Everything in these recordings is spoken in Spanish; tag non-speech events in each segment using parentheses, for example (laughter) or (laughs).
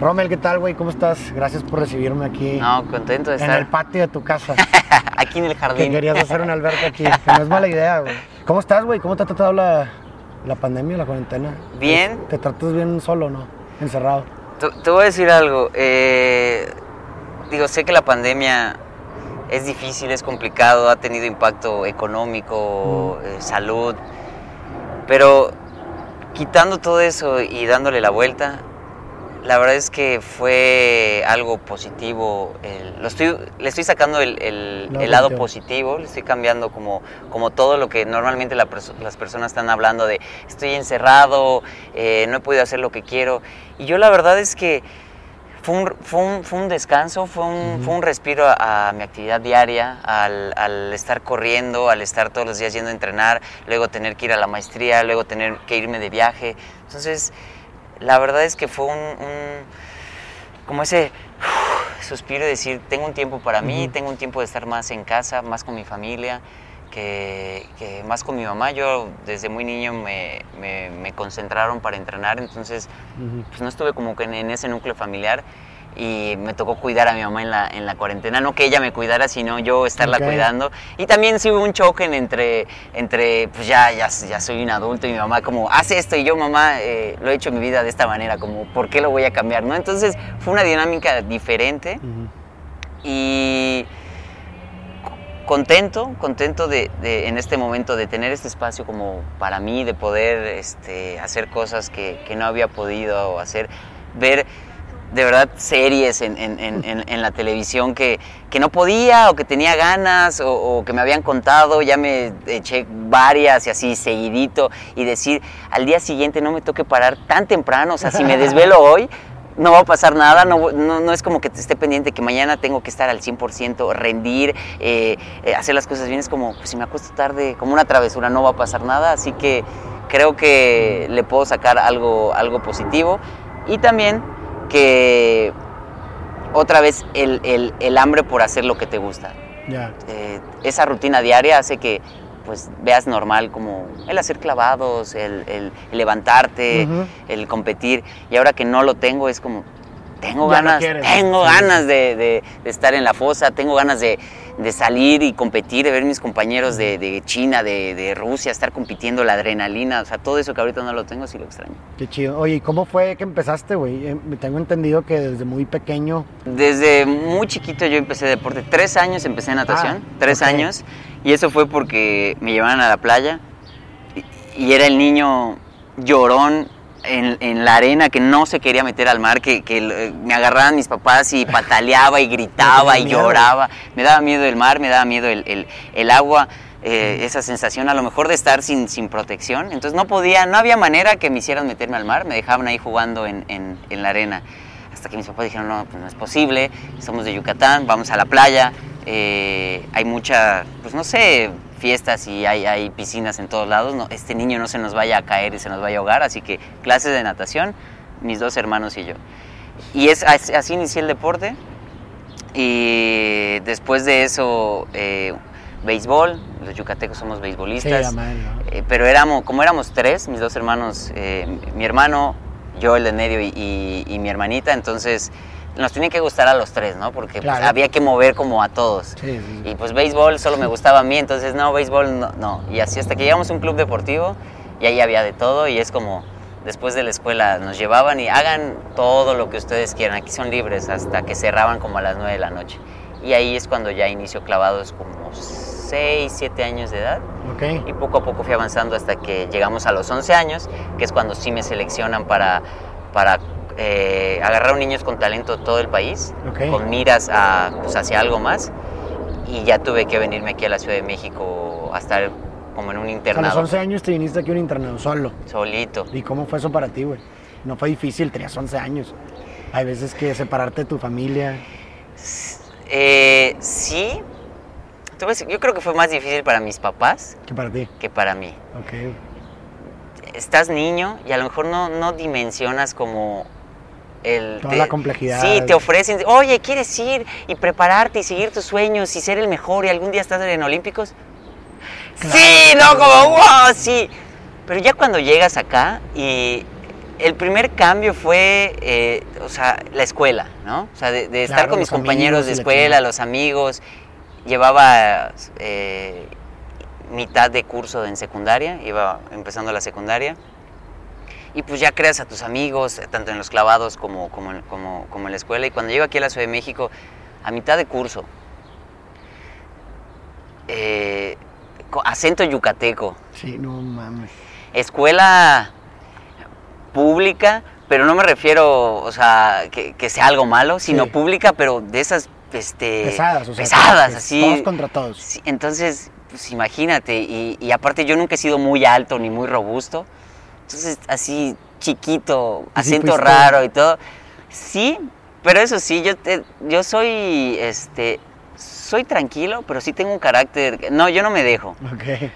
Rommel, ¿qué tal, güey? ¿Cómo estás? Gracias por recibirme aquí No, contento de en estar el patio de tu casa. (laughs) aquí en el que jardín. querías hacer una alberca aquí. Que no es mala idea, güey. ¿Cómo estás, güey? ¿Cómo te ha tratado la, la pandemia, la cuarentena? Bien. ¿Te tratas bien solo, no? Encerrado. Te, te voy a decir algo. eh, digo, sé que la pandemia es difícil, es complicado, ha tenido impacto económico, eh, salud, pero quitando todo eso y dándole la vuelta, la verdad es que fue algo positivo. el- lo estoy, le estoy sacando el, el- Lado el lado positivo. positivo, le estoy cambiando como, como todo lo que normalmente la perso- las personas están hablando de estoy encerrado, eh, no he podido hacer lo que quiero. Y yo la verdad es que fue un, fue un, fue un descanso, fue un, fue un respiro a, a mi actividad diaria, al, al estar corriendo, al estar todos los días yendo a entrenar, luego tener que ir a la maestría, luego tener que irme de viaje. Entonces, la verdad es que fue un, un- como ese suspiro de decir, tengo un tiempo para mí, tengo un tiempo de estar más en casa, más con mi familia, que, que más con mi mamá. Yo desde muy niño me, me- me concentraron para entrenar, entonces pues no estuve como que en, en ese núcleo familiar y me tocó cuidar a mi mamá en la, en la cuarentena, no que ella me cuidara, sino yo estarla Ok. cuidando. Y también sí hubo un choque en entre, entre pues ya, ya, ya soy un adulto y mi mamá como, haz esto y yo mamá eh, lo he hecho en mi vida de esta manera, como, ¿por qué lo voy a cambiar? ¿no? Entonces fue una dinámica diferente Ujú. y contento, contento de, de, en este momento de tener este espacio como para mí, de poder este, hacer cosas que, que no había podido hacer, ver de verdad series en, en- en- en- la televisión que, que no podía o que tenía ganas o, o que me habían contado, ya me eché varias y así seguidito y decir al día siguiente no me toque parar tan temprano, o sea, si me desvelo (laughs) hoy, no va a pasar nada, no, no, no es como que te esté pendiente que mañana tengo que estar al 100%, rendir, eh, eh, hacer las cosas bien, es como, pues si me acuesto tarde, como una travesura, no va a pasar nada, así que creo que le puedo sacar algo, algo positivo. Y también que otra vez el, el- el hambre por hacer lo que te gusta. Eh, esa rutina diaria hace que pues veas normal como el hacer clavados, el, levantarte, el competir. Y ahora que no lo tengo es como, tengo Ya ganas, tengo Sí. ganas de, de- de estar en la fosa, tengo ganas de, de salir y competir, de ver mis compañeros de, de China, de, de Rusia, estar compitiendo, la adrenalina, o sea, todo eso que ahorita no lo tengo, sí lo extraño. Qué chido. Oye, ¿y cómo fue que empezaste, güey? Eh, tengo entendido que desde muy pequeño. Desde muy chiquito yo empecé deporte. Tres años empecé natación, Ah, tres años. Y eso fue porque me llevaban a la playa y, y era el niño llorón en, en la arena que no se quería meter al mar, que, que, eh, me agarraban mis papás y pataleaba y (laughs) gritaba y miedo. lloraba. Me daba miedo el mar, me daba miedo el, el- el agua. eh, esa sensación a lo mejor de estar sin, sin protección. Entonces no podía, no había manera que me hicieran meterme al mar, me dejaban ahí jugando en, en- en la arena. Hasta que mis papás dijeron, no, pues no es posible, somos de Yucatán, vamos a la playa, eh, hay mucha, pues no sé, fiestas y hay, hay piscinas en todos lados, no, este niño no se nos vaya a caer y se nos vaya a ahogar, así que clases de natación, mis dos hermanos y yo. Y es, así inicié el deporte y después de eso, eh, béisbol, los yucatecos somos Sí, beisbolistas. madre, ¿no? Eh, pero éramos, como éramos tres, mis dos hermanos, eh, mi hermano, yo el de medio y, y- y mi hermanita, entonces nos tenía que gustar a los tres, ¿no? Porque pues, había que mover como a todos. Sí, sí, sí. Y pues béisbol solo me gustaba a mí, entonces no, béisbol no, no. Y así hasta que llegamos a un club deportivo y ahí había de todo y es como después de la escuela nos llevaban y hagan todo lo que ustedes quieran, aquí son libres hasta que cerraban como a las 9 de la noche. Y ahí es cuando ya inició clavados como 6, 7 años de edad Ok. y poco a poco fui avanzando hasta que llegamos a los 11 años, que es cuando sí me seleccionan para, para eh, agarrar niños con talento de todo el país, Ok. con miras a, pues, hacia algo más. Y ya tuve que venirme aquí a la Ciudad de México a estar como en un A los internado 11 años te viniste aquí a un internado solo. solito. ¿Y cómo fue eso para ti, güey? No fue difícil, tenías 11 años. Hay veces que separarte de tu familia. Eh, sí, Yo creo que fue más difícil para mis papás que para ti. que para mí. Ok. estás niño y a lo mejor no, no dimensionas como el... Toda la complejidad. Sí, te ofrecen, oye, ¿quieres ir y prepararte y seguir tus sueños y ser el mejor y algún día estás en Olímpicos? Claro, sí, no, claro. como, wow, sí. Pero ya cuando llegas acá y el primer cambio fue, eh, o sea, la escuela, ¿no? O sea, de, de estar Claro, con mis compañeros de escuela, los amigos. Llevaba eh, mitad de curso en secundaria, iba empezando la secundaria. Y pues ya creas a tus amigos, tanto en los clavados como, como, en- como, como en la escuela. Y cuando llego aquí a la Ciudad de México, a mitad de curso, eh, acento yucateco, Sí, no mames. escuela pública, pero no me refiero, o sea, que, que sea algo malo, sino Sí. pública, pero de esas este, Pesadas, o sea. pesadas, así. Todos contra todos. Sí, entonces, pues imagínate, y, y aparte yo nunca he sido muy alto ni muy robusto, entonces así chiquito, sí acento raro y todo. Sí, pero eso sí, yo, te- yo soy, este, soy tranquilo, pero sí tengo un carácter, no, yo no me dejo. Ok.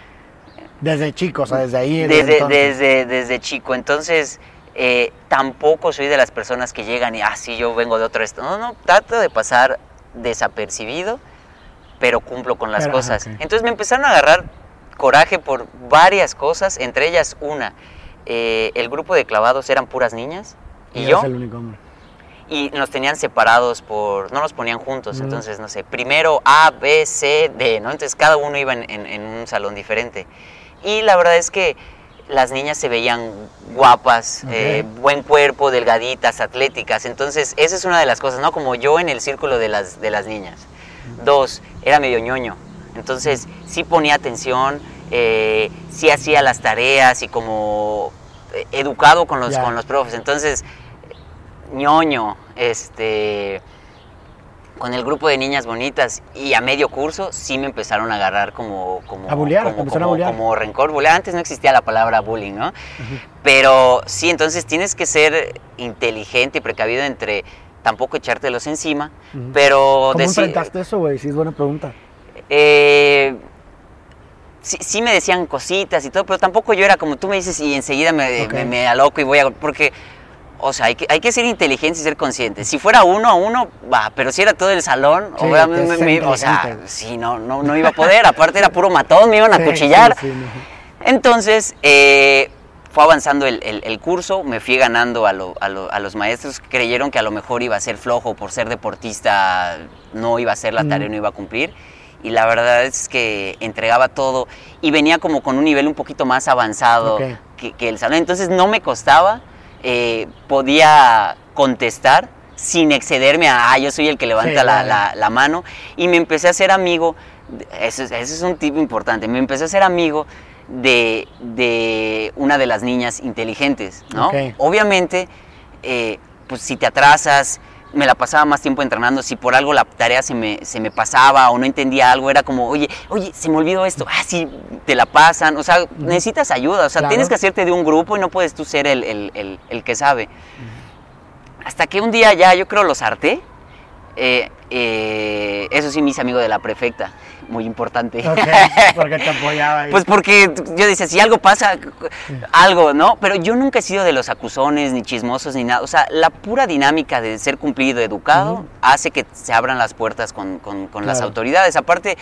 Desde chico, o sea, desde ahí. Desde, desde, desde chico, entonces eh, tampoco soy de las personas que llegan y, ah, sí, yo vengo de otro estado. No, no, trato de pasar desapercibido, pero cumplo con las Pero, cosas. Entonces me empezaron a agarrar coraje por varias cosas, entre ellas una, eh, el grupo de clavados eran puras niñas y yo, el único hombre. y nos tenían separados por, no nos ponían juntos, Ujú. entonces, no sé, primero A, B, C, D, ¿no? Entonces cada uno iba en, en- en un salón diferente. Y la verdad es que las niñas se veían guapas, eh, buen cuerpo, delgaditas, atléticas, entonces esa es una de las cosas, ¿no? Como yo en el círculo de las, de las niñas. Dos, era medio ñoño, entonces sí ponía atención, eh, sí hacía las tareas y como eh, educado con los, con los profes, entonces ñoño, este, con el grupo de niñas bonitas y a medio curso sí me empezaron a agarrar como como A bullear, como, empezaron a como- bullear. como rencor, bullear. Antes no existía la palabra bullying, ¿no? Pero sí, entonces tienes que ser inteligente y precavido entre tampoco echártelos encima, Ujú. pero ¿Cómo enfrentaste eso, güey? Sí, es buena pregunta. eh, sí, sí me decían cositas y todo, pero tampoco yo era como tú me dices y enseguida me, Ok. me, me aloco y voy a... Porque, o sea, hay que, hay que ser inteligente y ser consciente. Si fuera uno a uno, va, pero si era todo el salón, Sí, me- o sea, sí, no, no, no iba a poder. Aparte era puro matón, me iban a Sí, cuchillar. sí. Entonces, eh, fue avanzando el, el- el curso, me fui ganando a, lo- a lo- a los maestros que creyeron que a lo mejor iba a ser flojo por ser deportista, no iba a hacer la tarea, Mm. no iba a cumplir. Y la verdad es que entregaba todo y venía como con un nivel un poquito más avanzado Ok. que, que el salón. Entonces no me costaba, eh, podía contestar sin excederme a, ah, yo soy el que levanta Sí, la, la- la mano. Y me empecé a ser amigo, eso, es- eso es un tip importante, me empecé a ser amigo de, de una de las niñas inteligentes, ¿no? Obviamente, eh, pues si te atrasas, me la pasaba más tiempo entrenando, si por algo la tarea se me, se me pasaba o no entendía algo, era como, oye, oye, se me olvidó esto, ah, sí, te la pasan, o sea, necesitas ayuda, o sea, Claro. tienes que hacerte de un grupo y no puedes tú ser el, el- el- el que sabe. Hasta que un día ya, yo creo, los harté. Eh, eh, eso sí, me hice amigo de la prefecta, muy importante. Ok, (laughs) porque te apoyaba ahí. Pues porque yo decía, si algo pasa, algo, ¿no? Pero yo nunca he sido de los acusones, ni chismosos, ni nada. O sea, la pura dinámica de ser cumplido, educado, hace que se abran las puertas con, con- con las autoridades. Aparte,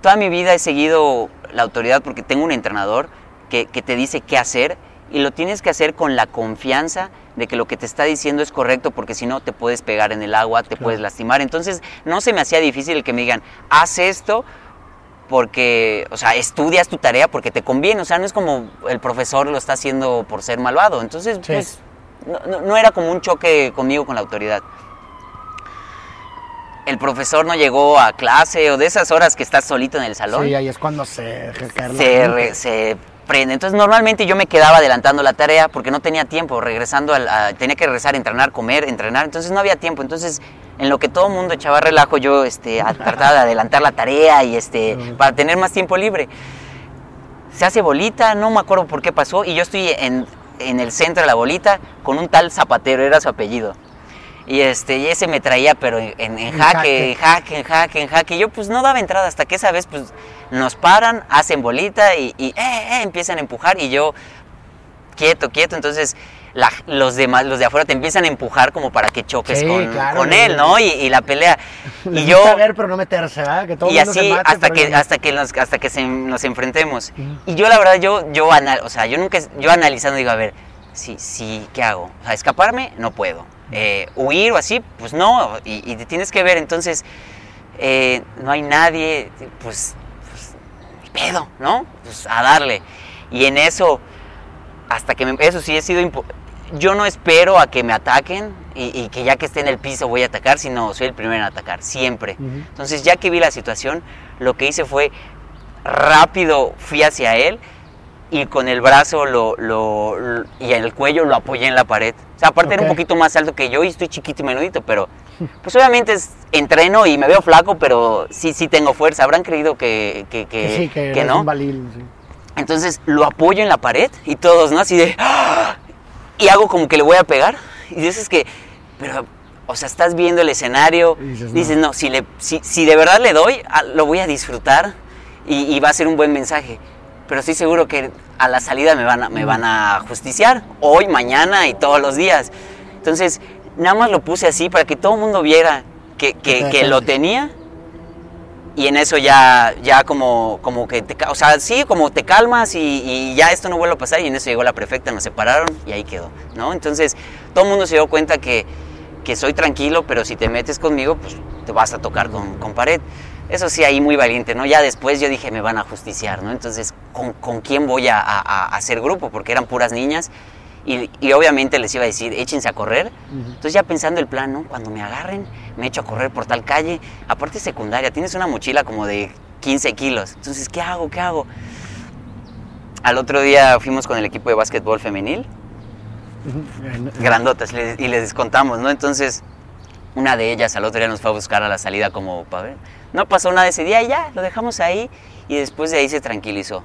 toda mi vida he seguido la autoridad porque tengo un entrenador que, que te dice qué hacer y lo tienes que hacer con la confianza de que lo que te está diciendo es correcto porque si no te puedes pegar en el agua, te Claro. puedes lastimar. Entonces, no se me hacía difícil el que me digan, haz esto porque, o sea, estudias tu tarea porque te conviene, o sea, no es como el profesor lo está haciendo por ser malvado, entonces, Sí. pues, no, era como un choque conmigo con la autoridad. El profesor no llegó a clase o de esas horas que estás solito en el salón, Sí, ahí es cuando se se, re- se prende. Entonces, normalmente yo me quedaba adelantando la tarea porque no tenía tiempo, regresando, al- a- tenía que regresar entrenar, comer, entrenar, entonces no había tiempo. Entonces, en lo que todo el mundo echaba relajo, yo este, trataba de adelantar la tarea y este, para tener más tiempo libre. Se hace bolita, no me acuerdo por qué pasó, y yo estoy en, en el centro de la bolita con un tal Zapatero, era su apellido. Y, este, y ese me traía, pero en, en- en En jaque, en jaque, en jaque, en jaque. Yo pues no daba entrada hasta que esa vez pues nos paran, hacen bolita y, y, eh, eh, empiezan a empujar y yo quieto, quieto. Entonces la- los demás, los de afuera te empiezan a empujar como para que choques Sí, con, claro, con güey. él, ¿no? Y, y la pelea. (laughs) Y yo ver, pero no meterse, ¿verdad? Que todo y así mate, hasta que no. hasta que nos, hasta que se- nos enfrentemos y yo la verdad yo yo anal- o sea yo nunca yo analizando digo a ver sí, sí, ¿qué hago? O sea, escaparme, no puedo. Eh, huir o así, pues no, y, te tienes que ver, entonces, eh, no hay nadie, pues, pues, pedo, ¿no? Pues a darle. Y en eso, hasta que me, eso sí he sido yo no espero a que me ataquen y, que ya que esté en el piso voy a atacar, sino soy el primero en atacar, siempre. Entonces ya que vi la situación, lo que hice fue rápido fui hacia él y con el brazo lo, lo, y en el cuello lo apoyé en la pared. O sea, aparte era un poquito más alto que yo y estoy chiquito y menudito, pero pues obviamente es, entreno y me veo flaco, pero sí, sí tengo fuerza. Habrán creído que, que, que, que, no. Entonces lo apoyo en la pared y todos, ¿no? Así de... ¡ah! y hago como que le voy a pegar. Y dices que, pero, o sea, estás viendo el escenario, dices, no, si, le, si, si, de verdad le doy, ah, lo voy a disfrutar y, va a ser un buen mensaje. Pero estoy seguro que a la salida me van a, me van a justiciar, hoy, mañana y todos los días. Entonces, nada más lo puse así para que todo el mundo viera que, que, que lo tenía y en eso ya, ya como, como que, te, o sea, sí, como te calmas y, ya esto no vuelve a pasar y en eso llegó la prefecta, nos separaron y ahí quedó, ¿no? Entonces todo el mundo se dio cuenta que, que soy tranquilo, pero si te metes conmigo, pues te vas a tocar con, con, pared. Eso sí, ahí muy valiente, ¿no? Ya después yo dije, me van a justiciar, ¿no? Entonces, ¿con, con quién voy a, a, a hacer grupo? Porque eran puras niñas y, obviamente les iba a decir, échense a correr. Entonces ya pensando el plan, ¿no? Cuando me agarren, me echo a correr por tal calle. Aparte secundaria, tienes una mochila como de 15 kilos. Entonces, ¿qué hago? ¿Qué hago? Al otro día fuimos con el equipo de básquetbol femenil. Grandotas, y les contamos, ¿no? Entonces, una de ellas al otro día nos fue a buscar a la salida como para ver. No pasó nada ese día y ya, lo dejamos ahí y después de ahí se tranquilizó.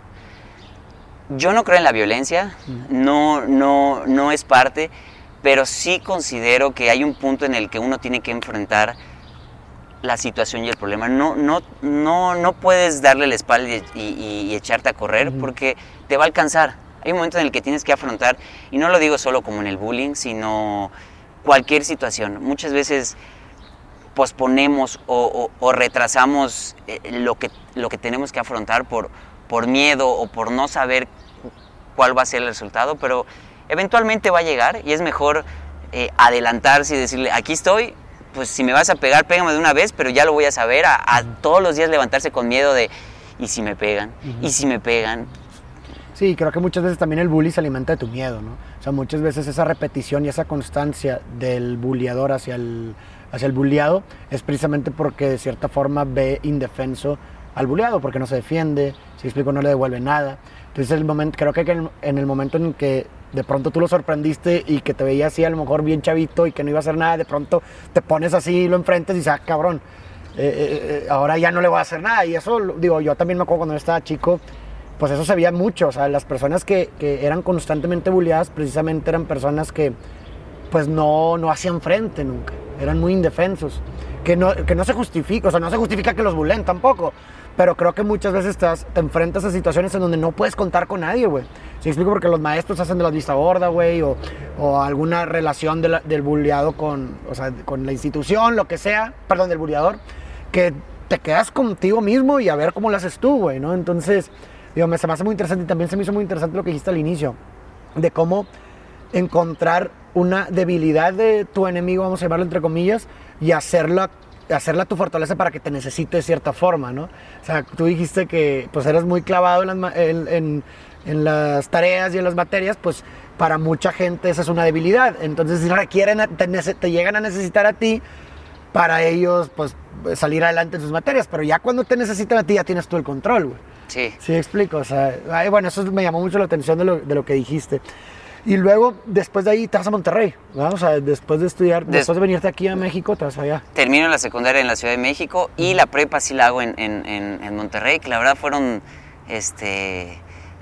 Yo no creo en la violencia, no, no, no es parte, pero sí considero que hay un punto en el que uno tiene que enfrentar la situación y el problema. No, no, no, no puedes darle la espalda y, echarte a correr porque te va a alcanzar. Hay un momento en el que tienes que afrontar, y no lo digo solo como en el bullying, sino cualquier situación. Muchas veces posponemos o, retrasamos eh, lo, que, lo que tenemos que afrontar por, por miedo o por no saber cuál va a ser el resultado, pero eventualmente va a llegar y es mejor eh, adelantarse y decirle, aquí estoy, pues si me vas a pegar, pégame de una vez, pero ya lo voy a saber, a, todos los días levantarse con miedo de, ¿y si me pegan? ¿Y si me pegan? Sí, creo que muchas veces también el bully se alimenta de tu miedo, ¿no? O sea, muchas veces esa repetición y esa constancia del bulliador hacia el, hacia el bulliado es precisamente porque de cierta forma ve indefenso al bulliado, porque no se defiende, si explico, no le devuelve nada. Entonces el momento, creo que en el momento en que de pronto tú lo sorprendiste y que te veía así a lo mejor bien chavito y que no iba a hacer nada, de pronto te pones así, lo enfrentes y dices, ah, cabrón, eh, eh, eh, ahora ya no le voy a hacer nada. Y eso, digo, yo también me acuerdo cuando yo estaba chico, pues eso se veía mucho. O sea, las personas que, que eran constantemente bulliadas precisamente eran personas que pues no, no hacían frente nunca, eran muy indefensos. Que no, que no se justifica, o sea, no se justifica que los bulen tampoco, pero creo que muchas veces estás, te enfrentas a situaciones en donde no puedes contar con nadie, güey. Si explico porque los maestros hacen de la vista gorda, güey, o, o, alguna relación del bulleado con, o sea, con la institución, lo que sea, perdón, del bulleador, que te quedas contigo mismo y a ver cómo lo haces tú, güey, ¿no? Entonces, digo, me, se me hace muy interesante y también se me hizo muy interesante lo que dijiste al inicio, de cómo encontrar una debilidad de tu enemigo, vamos a llamarlo entre comillas, y hacerla hacerla tu fortaleza para que te necesite de cierta forma, ¿no? O sea, tú dijiste que pues eres muy clavado en las, en, en, las tareas y en las materias, pues para mucha gente esa es una debilidad. Entonces requieren, te, te llegan a necesitar a ti para ellos pues salir adelante en sus materias, pero ya cuando te necesitan a ti ya tienes tú el control, güey. Sí. Sí, explico. O sea, bueno, eso me llamó mucho la atención de lo, de lo que dijiste. Y luego, después de ahí, te vas a Monterrey. Vamos a después de estudiar, después de venirte aquí a México, te vas allá. Termino la secundaria en la Ciudad de México y la prepa sí la hago en, en, en, Monterrey, que la verdad fueron este,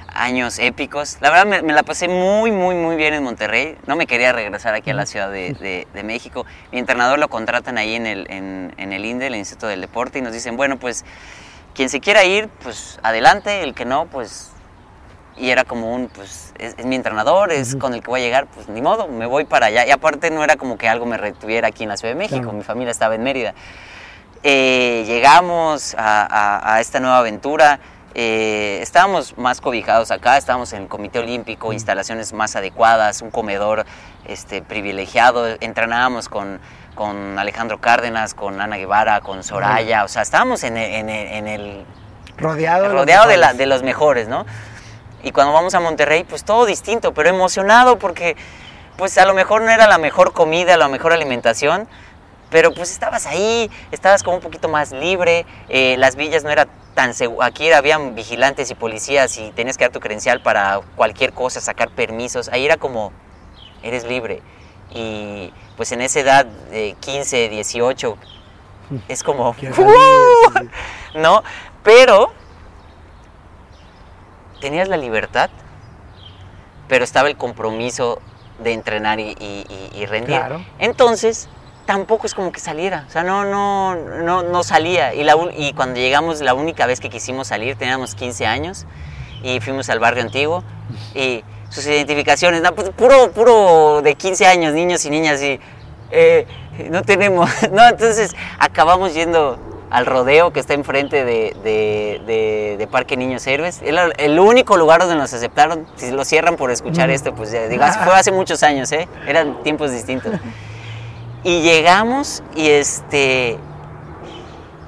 años épicos. La verdad me, la pasé muy, muy, muy bien en Monterrey. No me quería regresar aquí a la Ciudad de, de, de México. Mi entrenador lo contratan ahí en el, en, el INDE, el Instituto del Deporte, y nos dicen, bueno, pues quien se quiera ir, pues adelante, el que no, pues y era como un, pues, es, mi entrenador, es con el que voy a llegar, pues ni modo, me voy para allá. Y aparte no era como que algo me retuviera aquí en la Ciudad de México, mi familia estaba en Mérida. Eh, llegamos a, esta nueva aventura, eh, estábamos más cobijados acá, estábamos en el Comité Olímpico, instalaciones más adecuadas, un comedor este, privilegiado, entrenábamos con, con Alejandro Cárdenas, con Ana Guevara, con Soraya, o sea, estábamos en el, en el, en el Rodeado, rodeado de, la- de los mejores, ¿no? Y cuando vamos a Monterrey, pues todo distinto, pero emocionado porque pues a lo mejor no era la mejor comida, la mejor alimentación, pero pues estabas ahí, estabas como un poquito más libre, eh, las villas no era tan seguro, aquí habían vigilantes y policías y tenías que dar tu credencial para cualquier cosa, sacar permisos, ahí era como, eres libre. Y pues en esa edad de 15, 18, (laughs) es como. (laughs) ¿no? Pero tenías la libertad, pero estaba el compromiso de entrenar y, y- y- y rendir. Claro. Entonces, tampoco es como que saliera, o sea, no, no, no, no salía. Y, la, y cuando llegamos, la única vez que quisimos salir, teníamos 15 años y fuimos al barrio antiguo y sus identificaciones, no, pues, puro, puro de 15 años, niños y niñas, y eh, no tenemos, (laughs) no, entonces acabamos yendo al rodeo que está enfrente de, de, de- de Parque Niños Héroes. Era el único lugar donde nos aceptaron. Si lo cierran por escuchar Mm. esto, pues ya, digo, fue hace muchos años, ¿eh? Eran tiempos distintos. Y llegamos y este.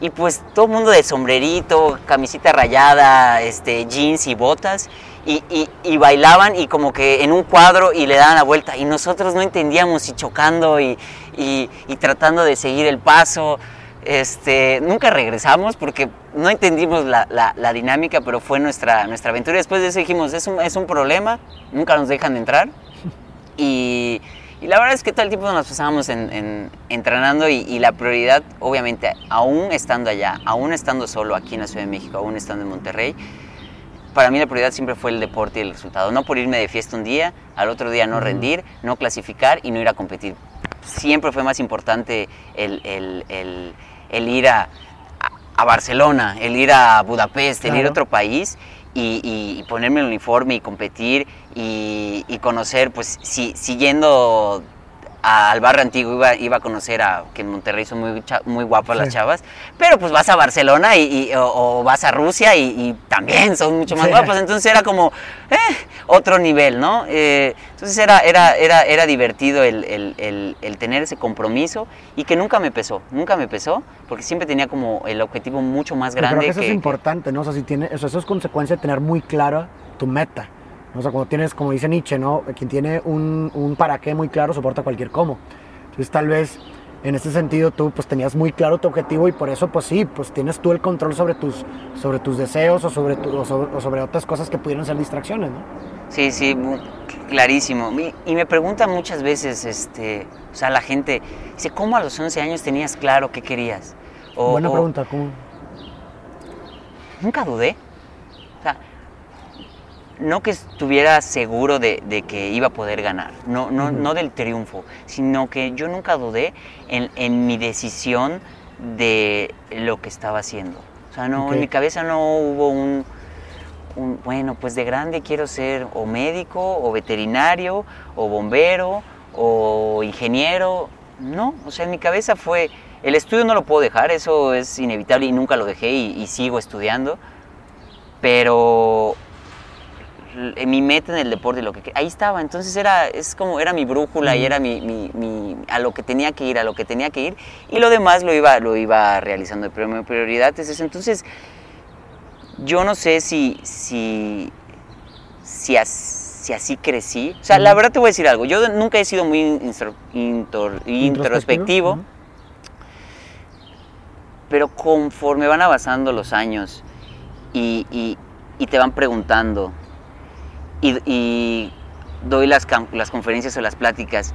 Y pues todo el mundo de sombrerito, camisita rayada, este, jeans y botas. Y, y- y bailaban y como que en un cuadro y le daban la vuelta. Y nosotros no entendíamos y chocando y, y- tratando de seguir el paso. Este, nunca regresamos porque no entendimos la, la- la dinámica, pero fue nuestra, nuestra aventura. Después de eso dijimos, es un, es un problema, nunca nos dejan entrar. Y, y la verdad es que todo el tiempo nos pasábamos en, en- entrenando y, y la prioridad, obviamente, aún estando allá, aún estando solo aquí en la Ciudad de México, aún estando en Monterrey, para mí la prioridad siempre fue el deporte y el resultado. No por irme de fiesta un día, al otro día no rendir, no clasificar y no ir a competir. Siempre fue más importante el, el- el- el ir a, a- Barcelona, el ir a Budapest, el ir a otro país y, y- y ponerme el uniforme y competir y, y conocer, pues si, siguiendo al barrio antiguo iba, iba a conocer a que en Monterrey son muy, muy guapas las Sí. chavas, pero pues vas a Barcelona y, y- o, o vas a Rusia y, y también son mucho más Sí. guapas, entonces era como eh, otro nivel, ¿no? Eh, entonces era, era, era, era divertido el, el- el- el tener ese compromiso y que nunca me pesó, nunca me pesó, porque siempre tenía como el objetivo mucho más Yo creo grande que eso que- es importante, ¿no? O sea, si tiene, eso, eso es consecuencia de tener muy clara tu meta. O sea, cuando tienes, como dice Nietzsche, ¿no? Quien tiene un, un para qué muy claro soporta cualquier cómo. Entonces, tal vez en ese sentido tú pues tenías muy claro tu objetivo y por eso pues sí, pues tienes tú el control sobre tus, sobre tus deseos o sobre, tu- o sobre, o sobre otras cosas que pudieran ser distracciones, ¿no? Sí, sí, clarísimo. Y, y me preguntan muchas veces, este, o sea, la gente, dice, ¿cómo a los 11 años tenías claro qué querías? O- Buena pregunta, ¿cómo? Nunca dudé. No que estuviera seguro de, de que iba a poder ganar, no, no, Ujú. no del triunfo, sino que yo nunca dudé en, en mi decisión de lo que estaba haciendo. O sea, no, Ok. en mi cabeza no hubo un, un, bueno, pues de grande quiero ser o médico, o veterinario, o bombero, o ingeniero. No, o sea, en mi cabeza fue, el estudio no lo puedo dejar, eso es inevitable y nunca lo dejé y, y sigo estudiando, pero mi meta en el deporte, lo que ahí estaba, entonces era, es como, era mi brújula y era mi, mi- mi- a lo que tenía que ir, a lo que tenía que ir, y lo demás lo iba, lo iba realizando, pero mi prioridad es eso, entonces yo no sé si, si, si, as- si así crecí, o sea, la verdad te voy a decir algo, yo nunca he sido muy instro- intor- introspectivo, Ujú. pero conforme van avanzando los años y, y- y te van preguntando y, y doy las, las conferencias o las pláticas,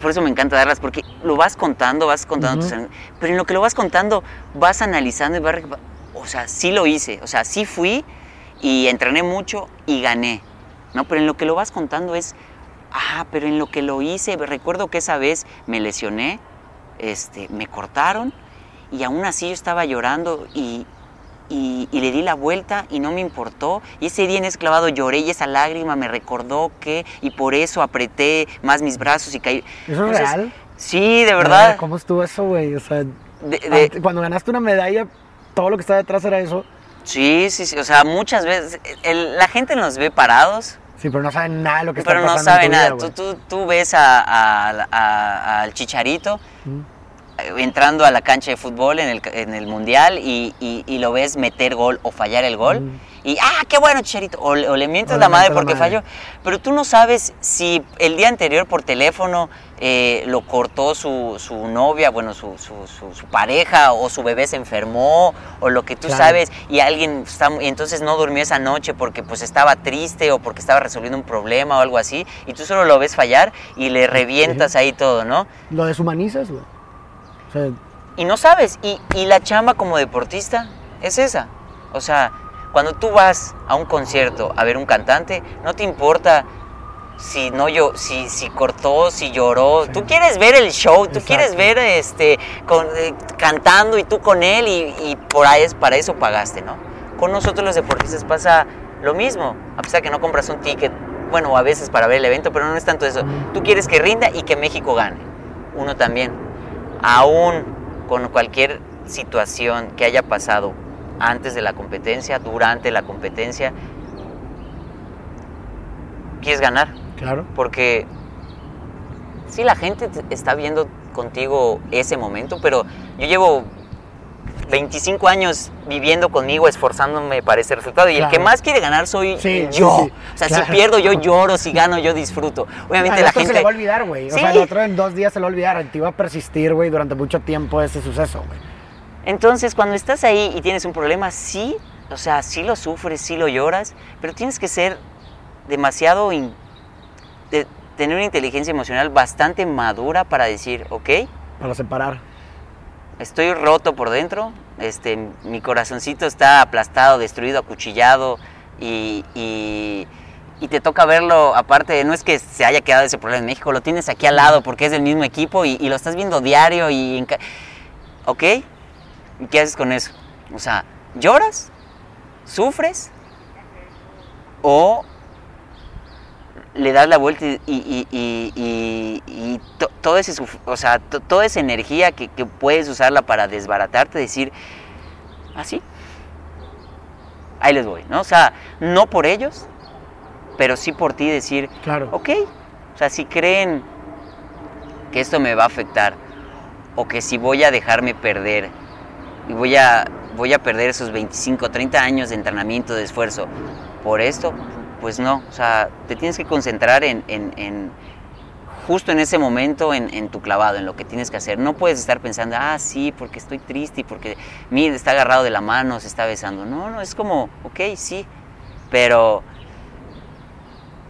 por eso me encanta darlas, porque lo vas contando, vas contando, Ujú. tus- pero en lo que lo vas contando, vas analizando y vas... O sea, sí lo hice, o sea, sí fui y entrené mucho y gané, ¿no? Pero en lo que lo vas contando es, ah, pero en lo que lo hice, recuerdo que esa vez me lesioné, este, me cortaron y aún así yo estaba llorando y, y- y le di la vuelta y no me importó. Y ese día en ese clavado lloré y esa lágrima me recordó que, y por eso apreté más mis brazos y caí. ¿Eso es real? Sí, de A ver, verdad. ¿Cómo estuvo eso, güey? O sea, De- de- ante- cuando ganaste una medalla, todo lo que estaba detrás era eso. Sí, sí, sí. O sea, muchas veces el- la gente nos ve parados, Sí, pero no saben nada de lo que pero está no pasando. en sabe tu nada. vida, tú, tú, tú ves a- a- a- al chicharito Mm. Eh, entrando a la cancha de fútbol en el, en el mundial y, y- y lo ves meter gol o fallar el gol. Mm. Y, ah, qué bueno, Chicharito. O, le- o le mientes O la madre la porque madre. falló. Pero tú no sabes si el día anterior por teléfono eh, lo cortó su, su novia, bueno, su, su- pareja, o su bebé se enfermó, o lo que tú Claro. sabes, y alguien está, y entonces no durmió esa noche porque pues estaba triste o porque estaba resolviendo un problema o algo así, y tú solo lo ves fallar y le revientas ahí todo, ¿no? Lo deshumanizas, güey. Y no sabes, y, y la chamba como deportista es esa. O sea, cuando tú vas a un concierto a ver un cantante, no te importa si no yo, si, si cortó, si lloró. Sí. Tú quieres ver el show, tú quieres ver este con, eh, cantando y tú con él y, y por ahí es para eso pagaste, ¿no? Con nosotros los deportistas pasa lo mismo, a pesar que no compras un ticket, bueno, a veces para ver el evento, pero no es tanto eso. Tú quieres que rinda y que México gane. Uno también. Aún con cualquier situación que haya pasado antes de la competencia, durante la competencia, quieres ganar. claro. Porque sí, la gente te- está viendo contigo ese momento, pero yo llevo 25 años viviendo conmigo, esforzándome para ese resultado. Y el que más quiere ganar soy Sí, yo. sí, sí, O sea, claro. si pierdo, yo lloro, si gano, yo disfruto. Obviamente la gente... se le va a olvidar, güey. O sea, el otro en dos días se le va a olvidar. Te iba a persistir, güey, durante mucho tiempo ese suceso, güey. Entonces, cuando estás ahí y tienes un problema, sí, o sea, sí lo sufres, sí lo lloras, pero tienes que ser demasiado, in- de- tener una inteligencia emocional bastante madura para decir, ok, Para separar. Estoy roto por dentro, este, mi corazoncito está aplastado, destruido, acuchillado y, y- y te toca verlo, aparte, no es que se haya quedado ese problema en México, lo tienes aquí al lado porque es del mismo equipo y, y lo estás viendo diario y... ¿Ok? ¿Y qué haces con eso? O sea, ¿lloras? ¿Sufres? ¿O le das la vuelta y, y- y- todo ese, suf- o sea, to- toda esa energía que, que puedes usarla para desbaratarte, decir, así, ahí les voy, ¿no? O sea, no por ellos, pero sí por ti decir, Claro. ok, o sea, si creen que esto me va a afectar o que si voy a dejarme perder y voy a, voy a perder esos 25, 30 años de entrenamiento, de esfuerzo por esto, pues no, o sea, te tienes que concentrar en, en- en- justo en ese momento en, en tu clavado, en lo que tienes que hacer. No puedes estar pensando, ah, sí, porque estoy triste y porque, mire, está agarrado de la mano, se está besando. No, no, es como, ok, sí, pero,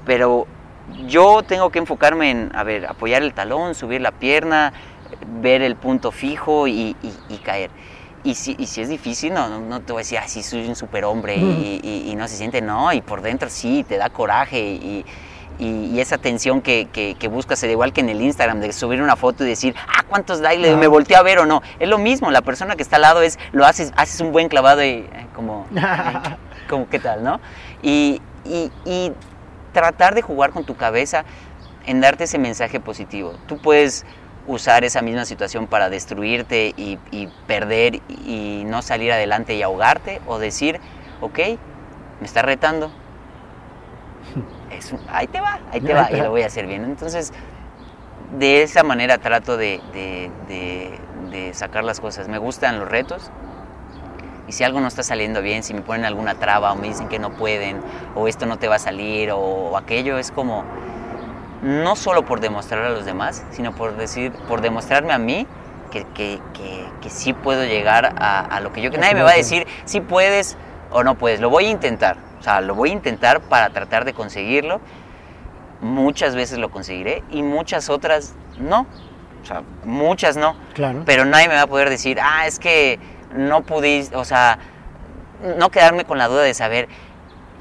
pero yo tengo que enfocarme en, a ver, apoyar el talón, subir la pierna, ver el punto fijo y, y- y caer. Y si, y si es difícil, no, no, no te voy a decir, ah, sí, soy un superhombre y, y- y no se siente, no, y por dentro sí, te da coraje y, y- y esa tensión que, que, que buscas, al igual que en el Instagram, de subir una foto y decir, ah, ¿cuántos likes? Me volteé a ver o no. Es lo mismo, la persona que está al lado es, lo haces, haces un buen clavado y eh, como, (laughs) eh, como, ¿qué tal, no? Y, y- y tratar de jugar con tu cabeza en darte ese mensaje positivo. Tú puedes usar esa misma situación para destruirte y, y perder y no salir adelante y ahogarte o decir, ok, me está retando. Es ahí te va, ahí te va y lo voy a hacer bien. Entonces, de esa manera trato de, de- de- de sacar las cosas. Me gustan los retos. Y si algo no está saliendo bien, si me ponen alguna traba o me dicen que no pueden, o esto no te va a salir, o, aquello, es como, no solo por demostrar a los demás, sino por decir, por demostrarme a mí que, que, que- que sí puedo llegar a, a lo que yo... Que nadie me va a decir si puedes o no puedes. Lo voy a intentar. O sea, lo voy a intentar para tratar de conseguirlo. Muchas veces lo conseguiré y muchas otras no. O sea, muchas no. Claro. Pero nadie me va a poder decir, ah, es que no pudiste, o sea, no quedarme con la duda de saber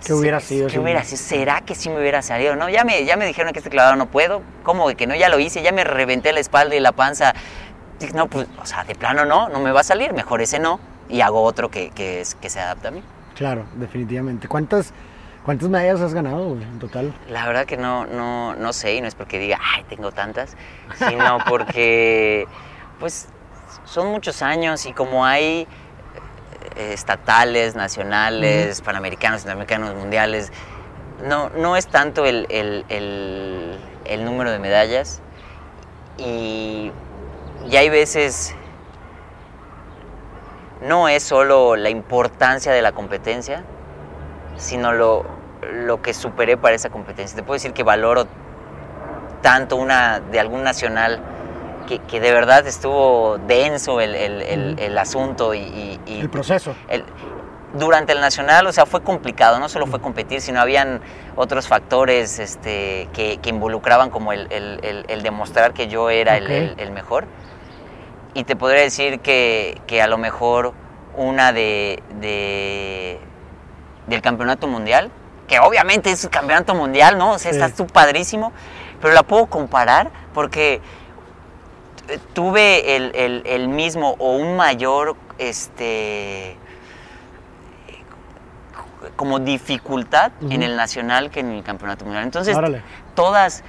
¿Qué hubiera sido ¿Qué hubiera sido? ¿Será que sí me hubiera salido? No, ya me, ya me dijeron que este clavado no puedo. ¿Cómo que no? Ya lo hice, ya me reventé la espalda y la panza. No, pues, o sea, de plano no, no me va a salir. Mejor ese no. Y hago otro que, que, que se adapta a mí. Claro, definitivamente. ¿Cuántas, cuántas medallas has ganado, güey, en total? La verdad que no, no, no sé, y no es porque diga, ay, tengo tantas, sino (laughs) porque, pues, son muchos años y como hay, eh, estatales, nacionales, panamericanos, centroamericanos, mundiales. No, no es tanto el, el- el- el número de medallas y, y hay veces no es solo la importancia de la competencia, sino lo, lo que superé para esa competencia. Te puedo decir que valoro tanto una de algún nacional que, que de verdad estuvo denso el, el- el- asunto y, y- y- El proceso. durante el nacional, o sea, fue complicado, no solo fue competir, sino habían otros factores este, que, que involucraban como el, demostrar que yo era el mejor. Y te podría decir que, que a lo mejor una de, de- del campeonato mundial, que obviamente es un campeonato mundial, ¿no? O sea, Sí. estás tú padrísimo, pero la puedo comparar porque tuve el, el- el mismo o un mayor, este, como dificultad en el nacional que en el campeonato mundial. Entonces, todas,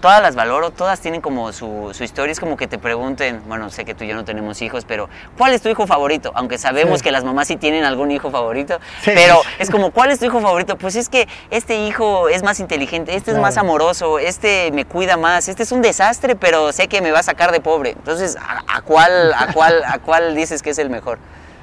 todas las valoro, todas tienen como su, su historia. Es como que te pregunten, bueno, sé que tú y yo no tenemos hijos, pero ¿cuál es tu hijo favorito? Aunque sabemos Sí. que las mamás sí tienen algún hijo favorito, Sí. pero es como, ¿cuál es tu hijo favorito? Pues es que este hijo es más inteligente, este es más amoroso, este me cuida más, este es un desastre, pero sé que me va a sacar de pobre. Entonces, ¿a, a cuál, a, cuál, ¿a cuál dices que es el mejor?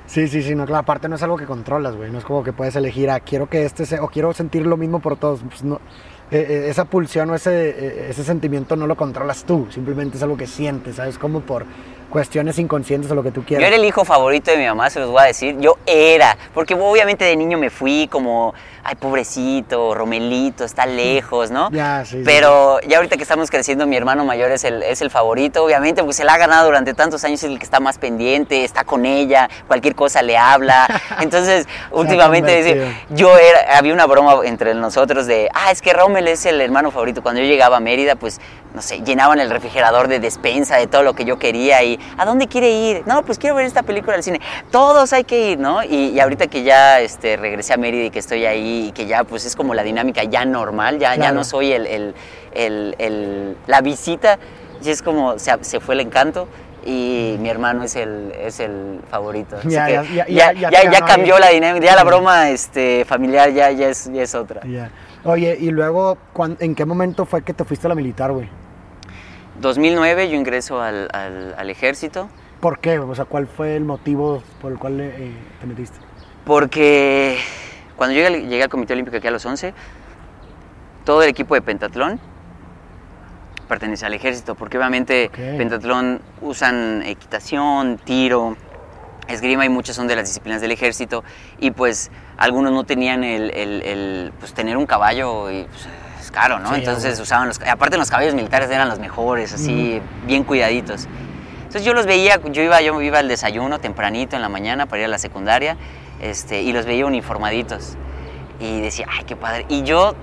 Sí, sí, sí, no, claro, aparte no es algo que controlas, güey, no es como que puedes elegir, ah, quiero que este sea, o quiero sentir lo mismo por todos, pues no, eh, eh, esa pulsión o ese, eh, ese sentimiento no lo controlas tú, simplemente es algo que sientes, ¿sabes? Como por cuestiones inconscientes o lo que tú Yo quieras. era el hijo favorito de mi mamá, se los voy a decir. Yo era, porque obviamente de niño me fui como, ay, pobrecito, Romelito, está lejos, ¿no? Ya, sí. Pero ya ahorita que estamos creciendo, mi hermano mayor es el, es el favorito, obviamente, porque se la ha ganado durante tantos años, es el que está más pendiente, está con ella, cualquier cosa le habla. (laughs) Entonces, últimamente, yo era, había una broma entre nosotros de, ah, es que Rommel es el hermano favorito. Cuando yo llegaba a Mérida, pues, no sé, llenaban el refrigerador de despensa, de todo lo que yo quería y, ¿a dónde quiere ir? No, pues quiero ver esta película al cine. Todos hay que ir, ¿no? Y, y ahorita que ya este, regresé a Mérida y que estoy ahí y que ya, pues, es como la dinámica ya normal, ya, ya no soy el, el- el- el- la visita, y es como, se, se fue el encanto. Y mi hermano es el, es el favorito. Así Ya, que ya, ya, ya, cambió ahí. la dinámica, ya la broma este, familiar ya, ya, es, ya es otra. Oye, y luego, ¿cuán- ¿en qué momento fue que te fuiste a la militar, güey? 2009 yo ingreso al, al- al ejército ¿Por qué? O sea, ¿cuál fue el motivo por el cual eh, te metiste? porque cuando llegué, al- llegué al Comité Olímpico aquí a los 11, todo el equipo de pentatlón pertenece al ejército, porque obviamente Ok. pentatlón usan equitación, tiro, esgrima y muchas son de las disciplinas del ejército y pues algunos no tenían el, el- el, pues tener un caballo y pues, es caro, ¿no? Sí, Entonces obvio. usaban los, aparte los caballos militares eran los mejores, así bien cuidaditos. Entonces yo los veía, yo iba, yo iba al desayuno tempranito en la mañana para ir a la secundaria este, y los veía uniformaditos y decía, ay, qué padre. Y yo,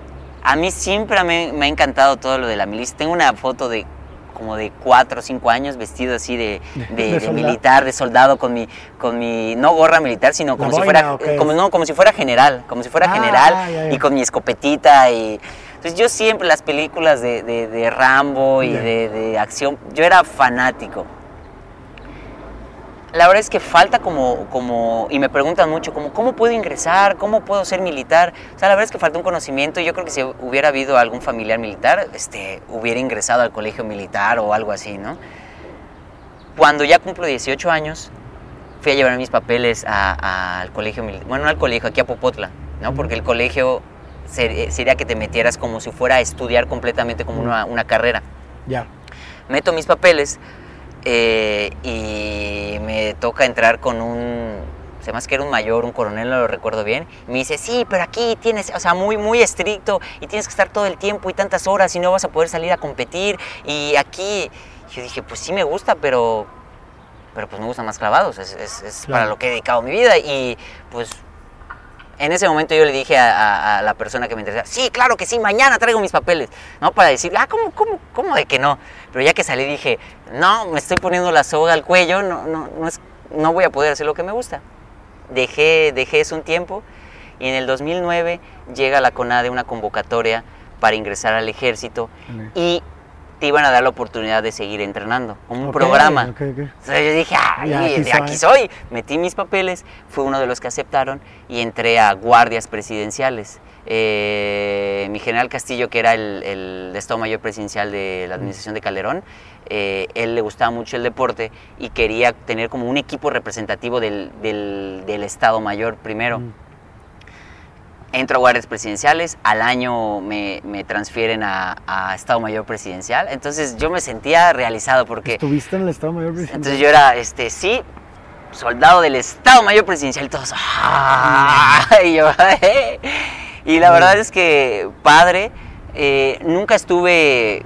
a mí siempre me, me ha encantado todo lo de la milicia. Tengo una foto de como de cuatro o cinco años vestido así de, (laughs) de- De de soldado. militar, de soldado, con mi, con mi, no gorra militar, sino como si boina, fuera, ¿o qué como, no, como si fuera general, como si fuera Ah, general y con mi escopetita y... Entonces yo siempre las películas de, de- Rambo y de, de acción, yo era fanático. La verdad es que falta como, como, y me preguntan mucho, como, ¿cómo puedo ingresar? ¿Cómo puedo ser militar? O sea, la verdad es que falta un conocimiento y yo creo que si hubiera habido algún familiar militar, este, hubiera ingresado al colegio militar o algo así, ¿no? Cuando ya cumplo 18 años, fui a llevar mis papeles a- al colegio militar, bueno, no al colegio, aquí a Popotla, ¿no? Porque el colegio ser- sería que te metieras como si fuera a estudiar completamente como una, una carrera Ya. meto mis papeles eh, y me toca entrar con un, se más que era un mayor, un coronel, no lo recuerdo bien. Me dice, sí, pero aquí tienes, o sea, muy, muy estricto y tienes que estar todo el tiempo y tantas horas y no vas a poder salir a competir. Y aquí, yo dije, pues sí me gusta, pero, pero pues me gustan más clavados, es, es- es Claro. para lo que he dedicado mi vida. Y pues en ese momento yo le dije a, a- a la persona que me interesaba, sí, claro que sí, mañana traigo mis papeles, ¿no? Para decir, ah, ¿cómo, cómo, cómo de que no? Pero ya que salí dije, no, me estoy poniendo la soga al cuello, no, no, no, es, no voy a poder hacer lo que me gusta. Dejé, dejé eso un tiempo y en el 2009 llega a la CONADE una convocatoria para ingresar al ejército y te iban a dar la oportunidad de seguir entrenando, como un programa. Entonces yo dije, ay, Ya, aquí de aquí soy. Metí mis papeles, fue uno de los que aceptaron y entré a guardias presidenciales. Eh, mi general Castillo, que era el, el Estado Mayor Presidencial de la administración de Calderón, eh, él le gustaba mucho el deporte y quería tener como un equipo representativo del, del- del Estado Mayor primero. Mm. Entro a guardias presidenciales, al año me, me transfieren a, a Estado Mayor Presidencial, entonces yo me sentía realizado porque... ¿Estuviste en el Estado Mayor Presidencial? Entonces yo era, este, sí, soldado del Estado Mayor Presidencial y todos, ¡ah! Y yo, "Eh". Y la verdad es que, padre, eh, nunca estuve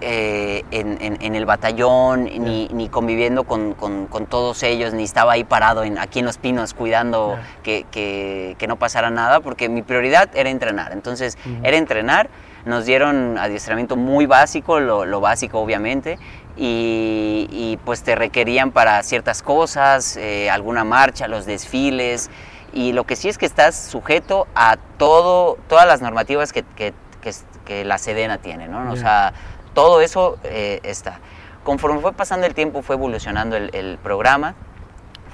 eh, en, en- en el batallón, ni, ni conviviendo con, con- con todos ellos, ni estaba ahí parado en, aquí en Los Pinos cuidando Ya. que, que- que no pasara nada, porque mi prioridad era entrenar. Entonces, Ujú. era entrenar. Nos dieron adiestramiento muy básico, lo, lo básico obviamente, y, y, pues te requerían para ciertas cosas, eh, alguna marcha, los desfiles, y lo que sí es que estás sujeto a todo, todas las normativas que, que- que- la Sedena tiene, ¿no? O Ya. sea, todo eso eh, está. Conforme fue pasando el tiempo, fue evolucionando el, el programa,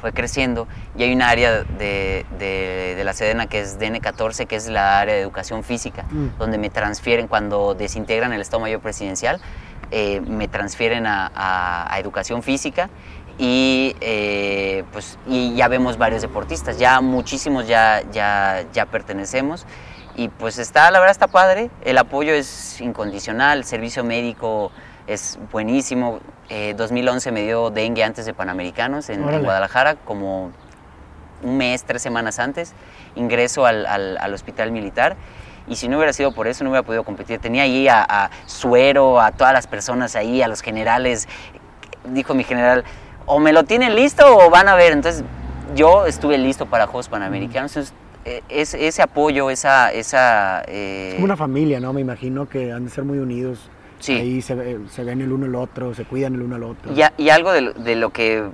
fue creciendo y hay un área de, de- de la Sedena que es DN14, que es la área de educación física, Mm. donde me transfieren cuando desintegran el Estado Mayor Presidencial, eh, me transfieren a, a- a educación física y eh, pues y ya vemos varios deportistas, ya muchísimos ya, ya, ya pertenecemos y pues está, la verdad está padre, el apoyo es incondicional, el servicio médico es buenísimo, Eh, 2011 me dio dengue antes de Panamericanos en, en. Guadalajara, como un mes, tres semanas antes, ingreso al, al- al hospital militar y si no hubiera sido por eso no hubiera podido competir. Tenía ahí a, a Suero, a todas las personas ahí, a los generales. Dijo mi general, o me lo tienen listo o van a ver. Entonces yo estuve listo para Juegos Panamericanos. Entonces, es- ese apoyo, esa... esa eh, Es como una familia, ¿no? Me imagino que han de ser muy unidos. Sí. Ahí se, ve- se ven el uno el otro, se cuidan el uno al otro. Y, a- y algo de, lo- de lo que,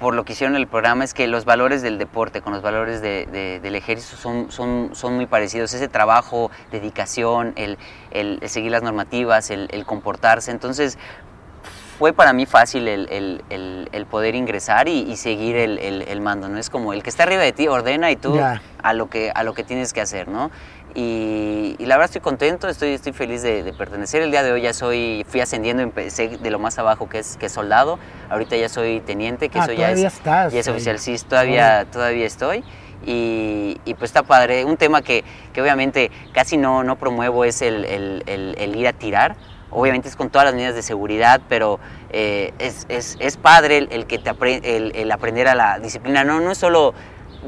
por lo que hicieron el programa, es que los valores del deporte con los valores de- de- del ejército son, son, son muy parecidos. Ese trabajo, dedicación, el, el- el seguir las normativas, el, el comportarse. Entonces, fue para mí fácil el, el- el- el poder ingresar y, y seguir el, mando. No es como el que está arriba de ti ordena y tú a lo que a lo que tienes que hacer, ¿no? Y, y la verdad estoy contento, estoy, estoy feliz de, de pertenecer. El día de hoy ya soy, fui ascendiendo, empecé de lo más abajo que es, que es soldado. Ahorita ya soy teniente, que Ah, eso ya es, estás ya es oficial. Sí, todavía, todavía estoy. Y, y pues está padre. Un tema que, que obviamente casi no, no promuevo es el, el- el- el ir a tirar. Obviamente es con todas las medidas de seguridad, pero eh, es, es- es padre el, que te el aprender a la disciplina. No, no es solo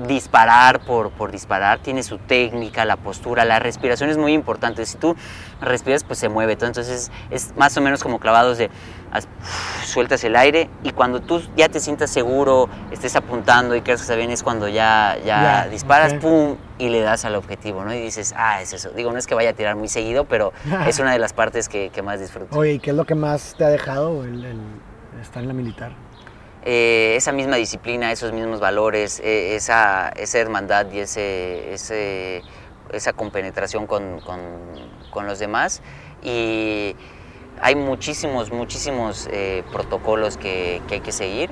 disparar por, por disparar, tiene su técnica, la postura, la respiración es muy importante. Si tú respiras, pues se mueve todo. Entonces es más o menos como clavados de as- sueltas el aire y cuando tú ya te sientas seguro, estés apuntando y creas que está bien, es cuando ya, ya, disparas, pum, y le das al objetivo, ¿no? Y dices, ah, es eso. Digo, no es que vaya a tirar muy seguido, pero (laughs) es una de las partes que, que más disfruto. Oye, ¿y qué es lo que más te ha dejado el, el estar en la militar? Eh, esa misma disciplina, esos mismos valores, eh, esa, esa hermandad y ese, ese- esa compenetración con, con- con los demás. Y hay muchísimos, muchísimos eh, protocolos que, que hay que seguir.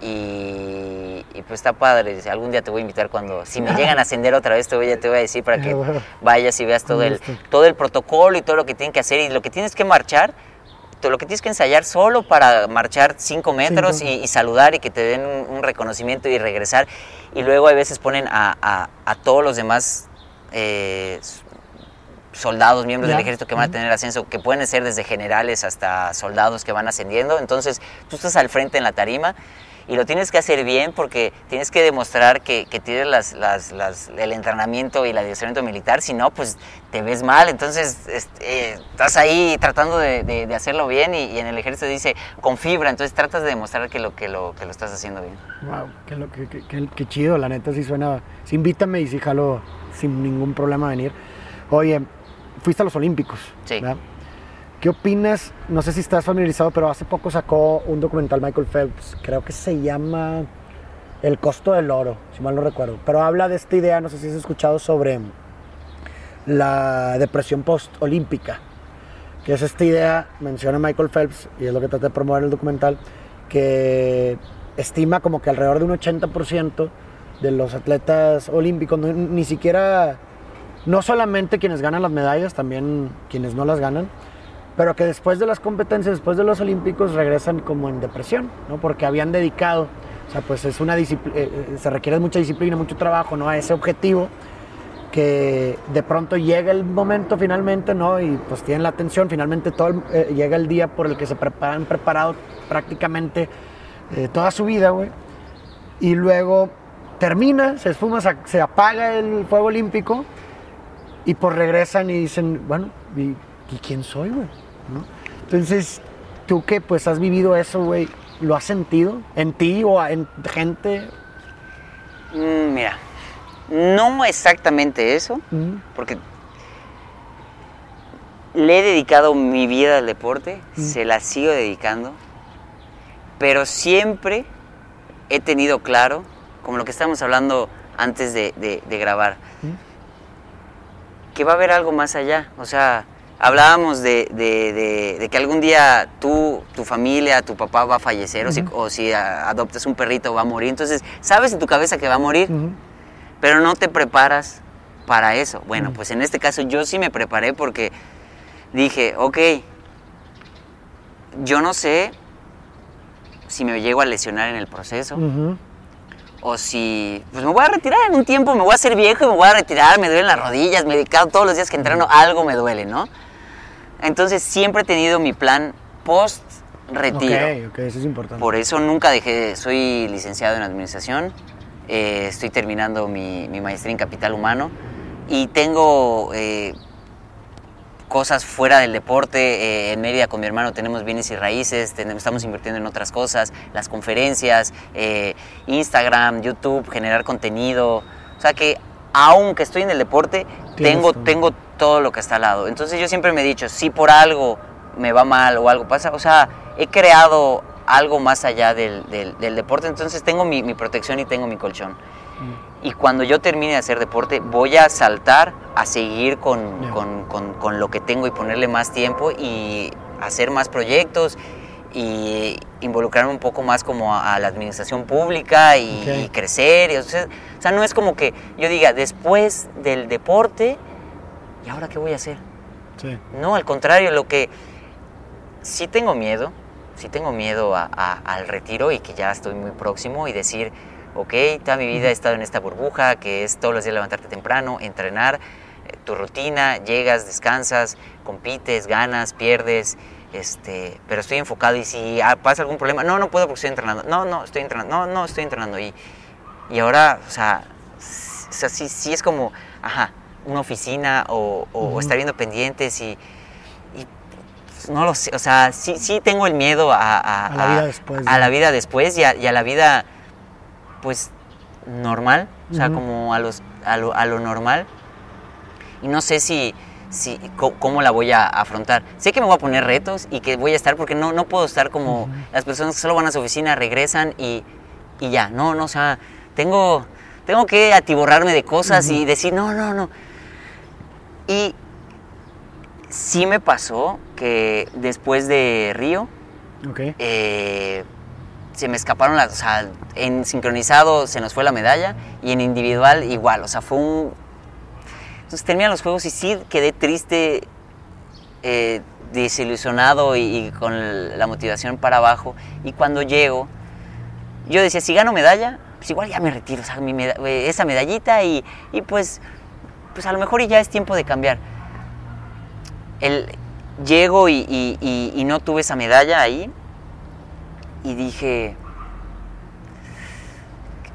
Y, y pues está padre. Algún día te voy a invitar cuando, si me llegan a ascender otra vez, te voy, a- te voy a decir para (laughs) que vayas y veas todo el, todo el protocolo y todo lo que tienen que hacer y lo que tienes que marchar, lo que tienes que ensayar solo para marchar cinco metros y, y saludar y que te den un, un reconocimiento y regresar. Y luego a veces ponen a, a- a todos los demás eh, soldados, miembros Ya. del ejército que van a tener ascenso, que pueden ser desde generales hasta soldados que van ascendiendo. Entonces tú estás al frente en la tarima y lo tienes que hacer bien porque tienes que demostrar que, que tienes las, las- las- el entrenamiento y el adiestramiento militar, si no, pues te ves mal. Entonces este, eh, estás ahí tratando de, de- de hacerlo bien y, y en el ejército dice con fibra, entonces tratas de demostrar que lo, que lo, que lo estás haciendo bien. Wow, qué, lo- qué- qué- qué- qué chido, la neta sí suena. Sí, invítame y sí jalo sin ningún problema a venir. Oye, fuiste a los Olímpicos. Sí. ¿verdad? ¿Qué opinas? No sé si estás familiarizado, pero hace poco sacó un documental Michael Phelps, creo que se llama El costo del oro, si mal no recuerdo. Pero habla de esta idea, no sé si has escuchado sobre la depresión post-olímpica. que es esta idea, menciona Michael Phelps, y es lo que traté de promover el documental, que estima como que alrededor de un 80% de los atletas olímpicos, ni siquiera, no solamente quienes ganan las medallas, también quienes no las ganan, pero que después de las competencias, después de los olímpicos, regresan como en depresión, ¿no? Porque habían dedicado, o sea, pues es una eh, eh, se requiere mucha disciplina, mucho trabajo, ¿no? A ese objetivo que de pronto llega el momento finalmente, ¿no? Y pues tienen la atención, finalmente todo eh, llega el día por el que se preparan, preparado prácticamente toda su vida, güey. Y luego termina, se esfuma, se apaga el fuego olímpico y pues regresan y dicen, bueno, ¿y, quién soy, güey? Entonces, tú que pues has vivido eso, güey, ¿lo has sentido en ti o en gente? Mm, mira, no exactamente eso, porque le he dedicado mi vida al deporte, se la sigo dedicando, pero siempre he tenido claro, como lo que estábamos hablando antes de, grabar, que va a haber algo más allá. O sea, hablábamos de, que algún día tú, tu familia, tu papá va a fallecer, o, si, o si adoptas un perrito va a morir. Entonces, sabes en tu cabeza que va a morir pero no te preparas para eso. Bueno, pues en este caso yo sí me preparé porque dije, ok, yo no sé si me llego a lesionar en el proceso. O si, pues me voy a retirar en un tiempo, me voy a hacer viejo y me voy a retirar, me duelen las rodillas, me he dedicado todos los días que entreno, algo me duele, ¿no? Entonces siempre he tenido mi plan post retiro. Ok, ok, eso es importante. Por eso nunca dejé, soy licenciado en administración, eh, estoy terminando mi, maestría en capital humano y tengo eh, cosas fuera del deporte. Eh, en Mérida con mi hermano tenemos bienes y raíces, estamos invirtiendo en otras cosas, las conferencias, Instagram, YouTube, generar contenido. O sea que aunque estoy en el deporte, tengo, tengo todo lo que está al lado. Entonces yo siempre me he dicho, si por algo me va mal o algo pasa, o sea, he creado algo más allá del, deporte. Entonces tengo mi, protección y tengo mi colchón. Mm. Y cuando yo termine de hacer deporte, voy a saltar a seguir con, lo que tengo y ponerle más tiempo y hacer más proyectos y involucrarme un poco más como a, la administración pública y, crecer. o, sea, no es como que yo diga, después del deporte, ¿y ahora qué voy a hacer? No, al contrario, lo que sí tengo miedo sí tengo miedo al retiro y que ya estoy muy próximo y decir, ok, toda mi vida he estado en esta burbuja, que es todos los días levantarte temprano, entrenar, eh, tu rutina, llegas, descansas, compites, ganas, pierdes, este, pero estoy enfocado y si pasa algún problema, no, no puedo porque estoy entrenando, no, no, estoy entrenando, no, no, estoy entrenando. Y, y ahora, o sea, sí, es como, ajá, una oficina o, estar viendo pendientes y no lo sé, o sea, sí, sí tengo el miedo a, la vida después. A la vida después y a, la vida, pues, normal, o sea, como a, los, a, lo, normal. Y no sé si, si cómo la voy a afrontar. Sé que me voy a poner retos y que voy a estar, porque no, no puedo estar como las personas que solo van a su oficina, regresan y, y ya. No, no, o sea, tengo, tengo que atiborrarme de cosas y decir, no, no, no. Y sí me pasó que después de Río, eh, se me escaparon las, o sea, en sincronizado se nos fue la medalla y en individual igual, o sea, fue un... Entonces terminan los juegos y sí quedé triste, eh, desilusionado y, con la motivación para abajo. Y cuando llego, yo decía, si gano medalla, pues igual ya me retiro, o sea, esa medallita y, y pues, pues a lo mejor ya es tiempo de cambiar el, llego y, no tuve esa medalla ahí y dije,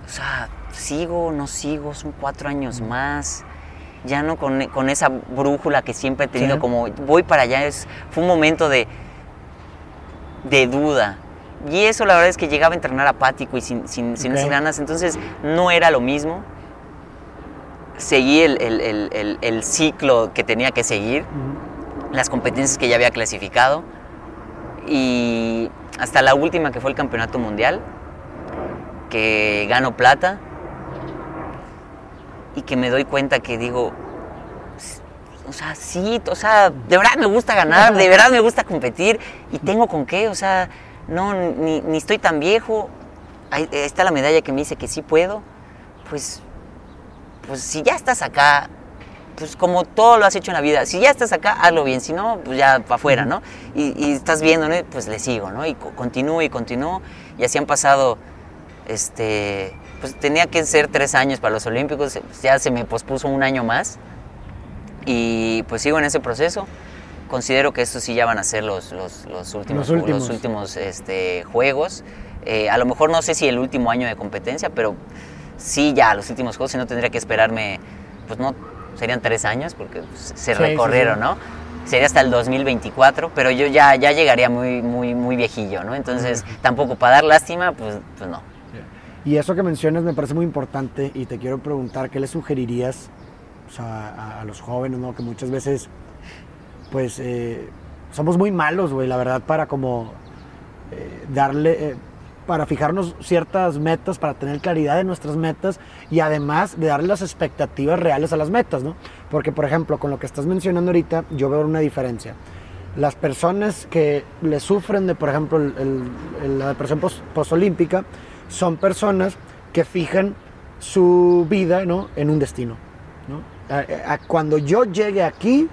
o sea, sigo, no sigo, son cuatro años más, ya no con, esa brújula que siempre he tenido, como voy para allá, es, fue un momento de, de duda. Y eso la verdad es que llegaba a entrenar apático y sin, sin, ganas, entonces no era lo mismo. Seguí el, ciclo que tenía que seguir las competencias que ya había clasificado y hasta la última que fue el campeonato mundial, que gano plata y que me doy cuenta que digo, o sea, sí, o sea, de verdad me gusta ganar, de verdad me gusta competir y tengo con qué, o sea, no, ni, ni estoy tan viejo, ahí está la medalla que me dice que sí puedo, pues, pues si ya estás acá, pues como todo lo has hecho en la vida, si ya estás acá, hazlo bien, si no, pues ya para afuera, ¿no? Y, y, estás viendo, ¿no? Pues le sigo, ¿no? Y continúo y continúo, y así han pasado, este, pues tenía que ser tres años para los Olímpicos, ya se me pospuso un año más, y pues sigo en ese proceso. Considero que estos sí ya van a ser los, los, los últimos, Los últimos. los últimos, este, juegos. Eh, a lo mejor no sé si el último año de competencia, pero sí ya los últimos juegos, si no tendría que esperarme, pues no, serían tres años porque pues, se Sí, recorrieron, sí, ¿no? Sería hasta el 2024, pero yo ya, ya llegaría muy, muy, muy viejillo, ¿no? Entonces, tampoco para dar lástima, pues, pues no. Y eso que mencionas me parece muy importante y te quiero preguntar, ¿qué le sugerirías o sea, a, a los jóvenes, ¿no? Que muchas veces, pues, eh, somos muy malos, güey, la verdad, para como eh, darle, eh, para fijarnos ciertas metas, para tener claridad de nuestras metas y además de darle las expectativas reales a las metas, ¿no? Porque, por ejemplo, con lo que estás mencionando ahorita, yo veo una diferencia. Las personas que le sufren de, por ejemplo, el- el- la depresión pos- postolímpica son personas que fijan su vida ¿no? en un destino. cuando yo llegue aquí,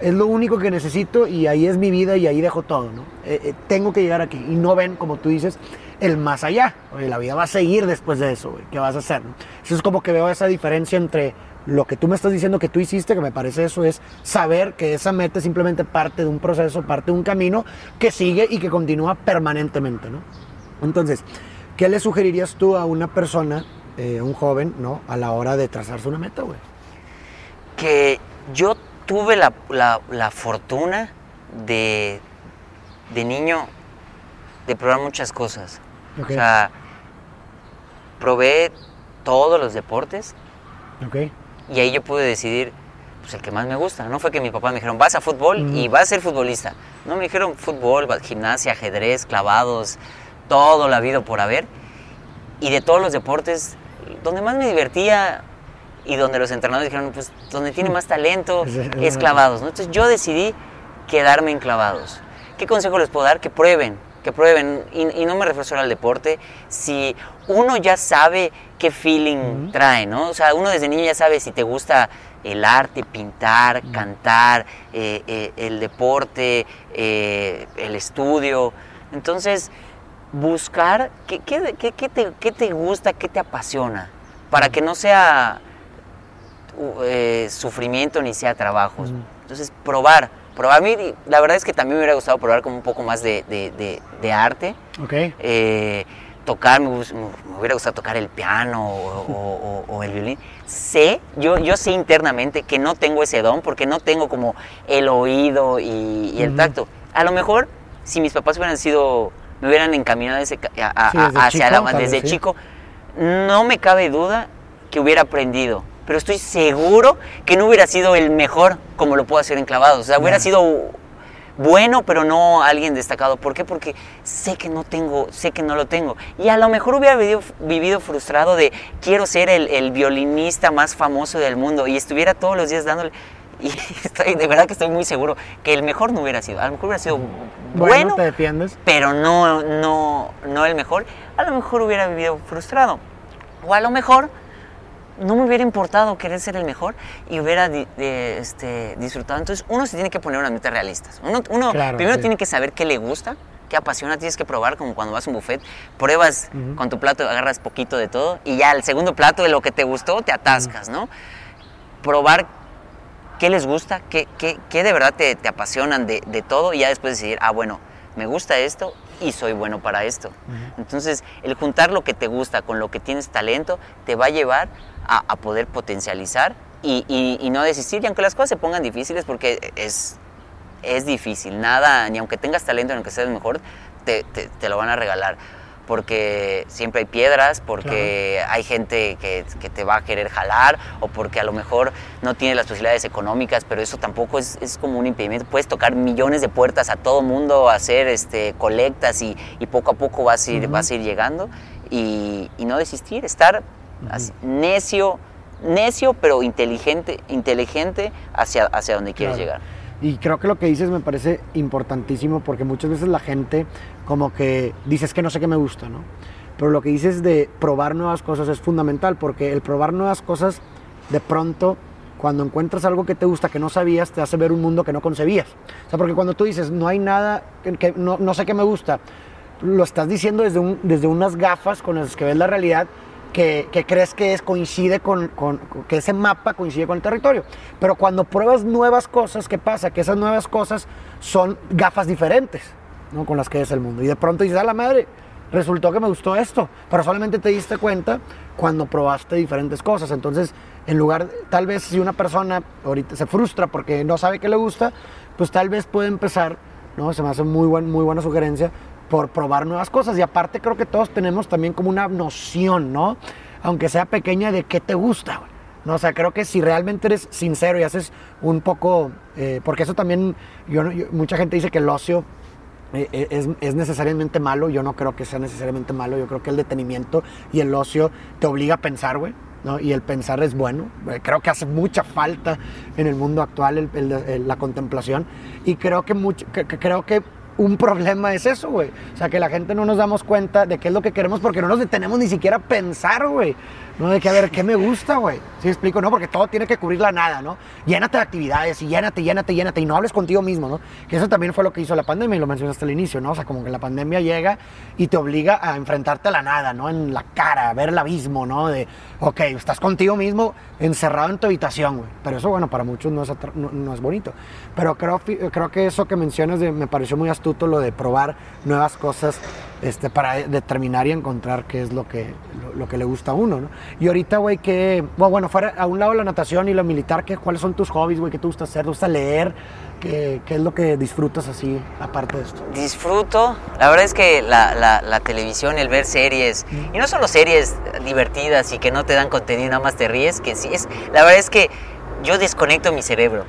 es lo único que necesito y ahí es mi vida y ahí dejo todo. ¿no? Eh, eh, tengo que llegar aquí y no ven, como tú dices, el más allá. Oye, la vida va a seguir después de eso. ¿Qué vas a hacer? Eso es como que veo esa diferencia entre lo que tú me estás diciendo que tú hiciste, que me parece eso, es saber que esa meta es simplemente parte de un proceso, parte de un camino que sigue y que continúa permanentemente. ¿no? Entonces, ¿qué le sugerirías tú a una persona, eh, un joven, ¿no? a la hora de trazarse una meta, güey? que yo tuve la, la- la fortuna de, de niño de probar muchas cosas. Ok. O sea, probé todos los deportes ¿Ok? y ahí yo pude decidir pues, el que más me gusta. No fue que mi papá me dijeron, vas a fútbol y Ujú. vas a ser futbolista. No, me dijeron fútbol, gimnasia, ajedrez, clavados, todo la vida por haber. Y de todos los deportes, donde más me divertía y donde los entrenadores dijeron, pues donde tiene más talento Es- clavados. ¿no? Entonces yo decidí quedarme en clavados. ¿Qué consejo les puedo dar? Que prueben, que prueben. Y, y no me refiero solo al deporte. Si uno ya sabe qué feeling trae, ¿no? O sea, uno desde niño ya sabe si te gusta el arte, pintar, cantar, eh, eh, el deporte, eh, el estudio. Entonces, buscar qué, qué- qué- qué te, qué te gusta, qué te apasiona, para que no sea uh, eh, sufrimiento ni sea trabajo. Entonces, probar, probar. A mí, la verdad es que también me hubiera gustado probar como un poco más de, de- de- de arte. ¿Ok? Eh, tocar, me, me hubiera gustado tocar el piano o, o- o- o el violín. Sé, yo, yo sé internamente que no tengo ese don porque no tengo como el oído y, y el tacto. A lo mejor, si mis papás hubieran sido, me hubieran encaminado ese ca- a- a- Sí, desde hacia chico, la desde sí. chico, no me cabe duda que hubiera aprendido. Pero estoy seguro que no hubiera sido el mejor como lo puedo hacer en clavados. O sea, hubiera sido bueno, pero no alguien destacado. ¿Por qué? Porque sé que no tengo, sé que no lo tengo. Y a lo mejor hubiera vivido, vivido frustrado de quiero ser el, el violinista más famoso del mundo y estuviera todos los días dándole. (laughs) Y estoy, de verdad que estoy muy seguro que el mejor no hubiera sido. A lo mejor hubiera sido bueno, te pero no, no, no el mejor. A lo mejor hubiera vivido frustrado. O a lo mejor no me hubiera importado querer ser el mejor y hubiera de- este, disfrutado. Entonces uno se tiene que poner unas metas realistas. Uno, uno Claro, primero sí. tiene que saber qué le gusta, qué apasiona, tienes que probar como cuando vas a un buffet, pruebas con tu plato, agarras poquito de todo y ya el segundo plato de lo que te gustó te atascas, ¿no? Probar qué les gusta, qué, qué- qué de verdad te, te apasionan de, de todo y ya después decidir, ah, bueno, me gusta esto y soy bueno para esto. Entonces, el juntar lo que te gusta con lo que tienes talento te va a llevar a, a poder potencializar y, y- y no desistir, y aunque las cosas se pongan difíciles, porque es, es difícil, nada, ni aunque tengas talento, ni aunque seas mejor, te, te- te lo van a regalar. Porque siempre hay piedras, porque hay gente que, que te va a querer jalar, o porque a lo mejor no tienes las posibilidades económicas, pero eso tampoco es, es como un impedimento. Puedes tocar millones de puertas a todo mundo, hacer este, colectas y, y poco a poco vas a ir, vas a ir llegando y, y no desistir, estar así, necio necio, pero inteligente, inteligente hacia, hacia donde quieres Claro. llegar. Y creo que lo que dices me parece importantísimo porque muchas veces la gente como que dices que no sé qué me gusta, ¿no? Pero lo que dices de probar nuevas cosas es fundamental porque el probar nuevas cosas de pronto cuando encuentras algo que te gusta que no sabías te hace ver un mundo que no concebías. O sea, porque cuando tú dices no hay nada que, no, no sé qué me gusta, lo estás diciendo desde, un- desde unas gafas con las que ves la realidad que, crees que es, coincide con, con- que ese mapa coincide con el territorio. Pero cuando pruebas nuevas cosas, ¿qué pasa? Que esas nuevas cosas son gafas diferentes ¿no? con las que ves el mundo. Y de pronto dices, a la madre, resultó que me gustó esto, pero solamente te diste cuenta cuando probaste diferentes cosas. Entonces, en lugar, tal vez si una persona ahorita se frustra porque no sabe qué le gusta, pues tal vez puede empezar, ¿no? Se me hace muy, buen, muy buena sugerencia, por probar nuevas cosas. Y aparte creo que todos tenemos también como una noción, ¿no? Aunque sea pequeña, de qué te gusta, güey. No, o sea, creo que si realmente eres sincero y haces un poco, eh, porque eso también, yo, yo- mucha gente dice que el ocio eh, eh, es, es necesariamente malo, yo no creo que sea necesariamente malo, yo creo que el detenimiento y el ocio te obliga a pensar, güey, ¿no? Y el pensar es bueno, Eh, creo que hace mucha falta en el mundo actual el- el- el- la contemplación y creo que, mucho, que- que creo que un problema es eso, güey. O sea, que la gente no nos damos cuenta de qué es lo que queremos porque no nos detenemos ni siquiera a pensar, güey. No de que, a ver, ¿qué me gusta, güey? ¿Sí explico? No, porque todo tiene que cubrir la nada, ¿no? Llénate de actividades y llénate, llénate, llénate y no hables contigo mismo, ¿no? Que eso también fue lo que hizo la pandemia y lo mencionaste al inicio, ¿no? O sea, como que la pandemia llega y te obliga a enfrentarte a la nada, ¿no? En la cara, a ver el abismo, ¿no? De, ok, estás contigo mismo encerrado en tu habitación, güey. Pero eso, bueno, para muchos no es, no, no es bonito. Pero creo, creo que eso que mencionas de- me pareció muy astuto, lo de probar nuevas cosas este, para determinar y encontrar qué es lo que, lo, lo que le gusta a uno, ¿no? Y ahorita, güey, que, bueno, bueno, fuera a un lado la natación y lo militar, ¿qué, ¿cuáles son tus hobbies, güey? ¿Qué te gusta hacer? ¿Te gusta leer? ¿Qué, ¿Qué es lo que disfrutas así, aparte de esto? Disfruto, la verdad es que la, la- la televisión, el ver series, y no solo series divertidas y que no te dan contenido, nada más te ríes, que sí es, la verdad es que yo desconecto mi cerebro.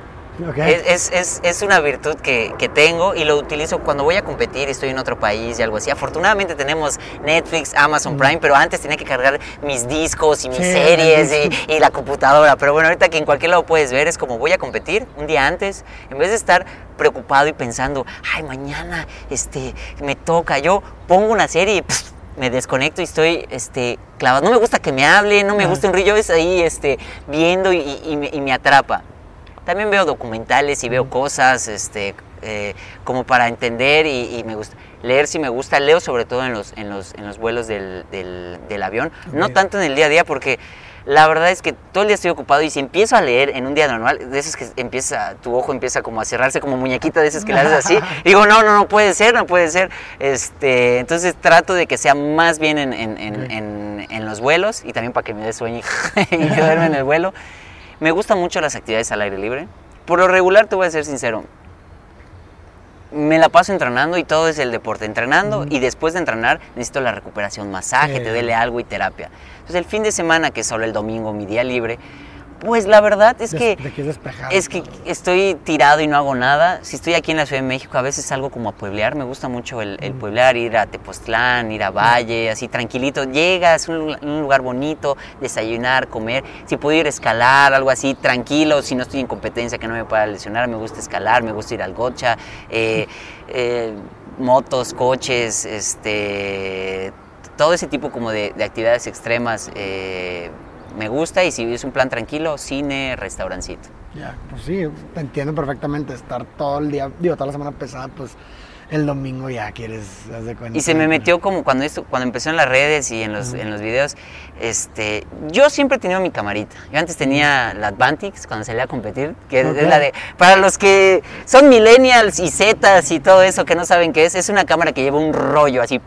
Es, es- es- es una virtud que, que tengo y lo utilizo cuando voy a competir, estoy en otro país y algo así. Afortunadamente tenemos Netflix, Amazon Prime, pero antes tenía que cargar mis discos y mis Sí, series y, y la computadora. Pero bueno, ahorita que en cualquier lado puedes ver, es como voy a competir un día antes, en vez de estar preocupado y pensando, ay, mañana este, me toca, yo pongo una serie y pff, me desconecto y estoy este, clavado. No me gusta que me hablen, no me gusta un río, es ahí este, viendo y, y- y me, y me atrapa. También veo documentales y veo cosas este, eh, como para entender y, y me gusta. Leer si me gusta, leo sobre todo en los, en los, en los vuelos del, del- del avión, no Ok. tanto en el día a día porque la verdad es que todo el día estoy ocupado y si empiezo a leer en un día normal, de esos que empieza, tu ojo empieza como a cerrarse como muñequita de esas que le haces así, (laughs) digo, no, no, no puede ser, no puede ser. Este, entonces trato de que sea más bien en, en- en- en- los vuelos y también para que me dé sueño (laughs) y, y quedarme en el vuelo. Me gustan mucho las actividades al aire libre. Por lo regular, te voy a ser sincero, me la paso entrenando y todo es el deporte, entrenando y después de entrenar necesito la recuperación, masaje, Sí. te duele algo y terapia. Entonces el fin de semana, que es solo el domingo, mi día libre, pues la verdad es Des- que... Es que estoy tirado y no hago nada. Si estoy aquí en la Ciudad de México, a veces salgo como a pueblear. Me gusta mucho el, el pueblear, ir a Tepoztlán, ir a Valle, así tranquilito. Llegas, un, un lugar bonito, desayunar, comer. Si puedo ir a escalar, algo así, tranquilo. Si no estoy en competencia, que no me pueda lesionar, me gusta escalar, me gusta ir al gocha. eh, (laughs) eh, motos, coches, este, todo ese tipo como de, de actividades extremas. eh, me gusta y si es un plan tranquilo, cine, restaurancito. Ya, pues sí, te entiendo perfectamente. Estar todo el día, digo, toda la semana pesada, pues el domingo ya quieres, haz de cuenta. Y se me metió como cuando esto, cuando empezó en las redes y en los, en los videos, este, yo siempre he tenido mi camarita. Yo antes tenía la Advantix cuando salía a competir, que es la de, para los que son millennials y zetas y todo eso que no saben qué es, es una cámara que lleva un rollo así.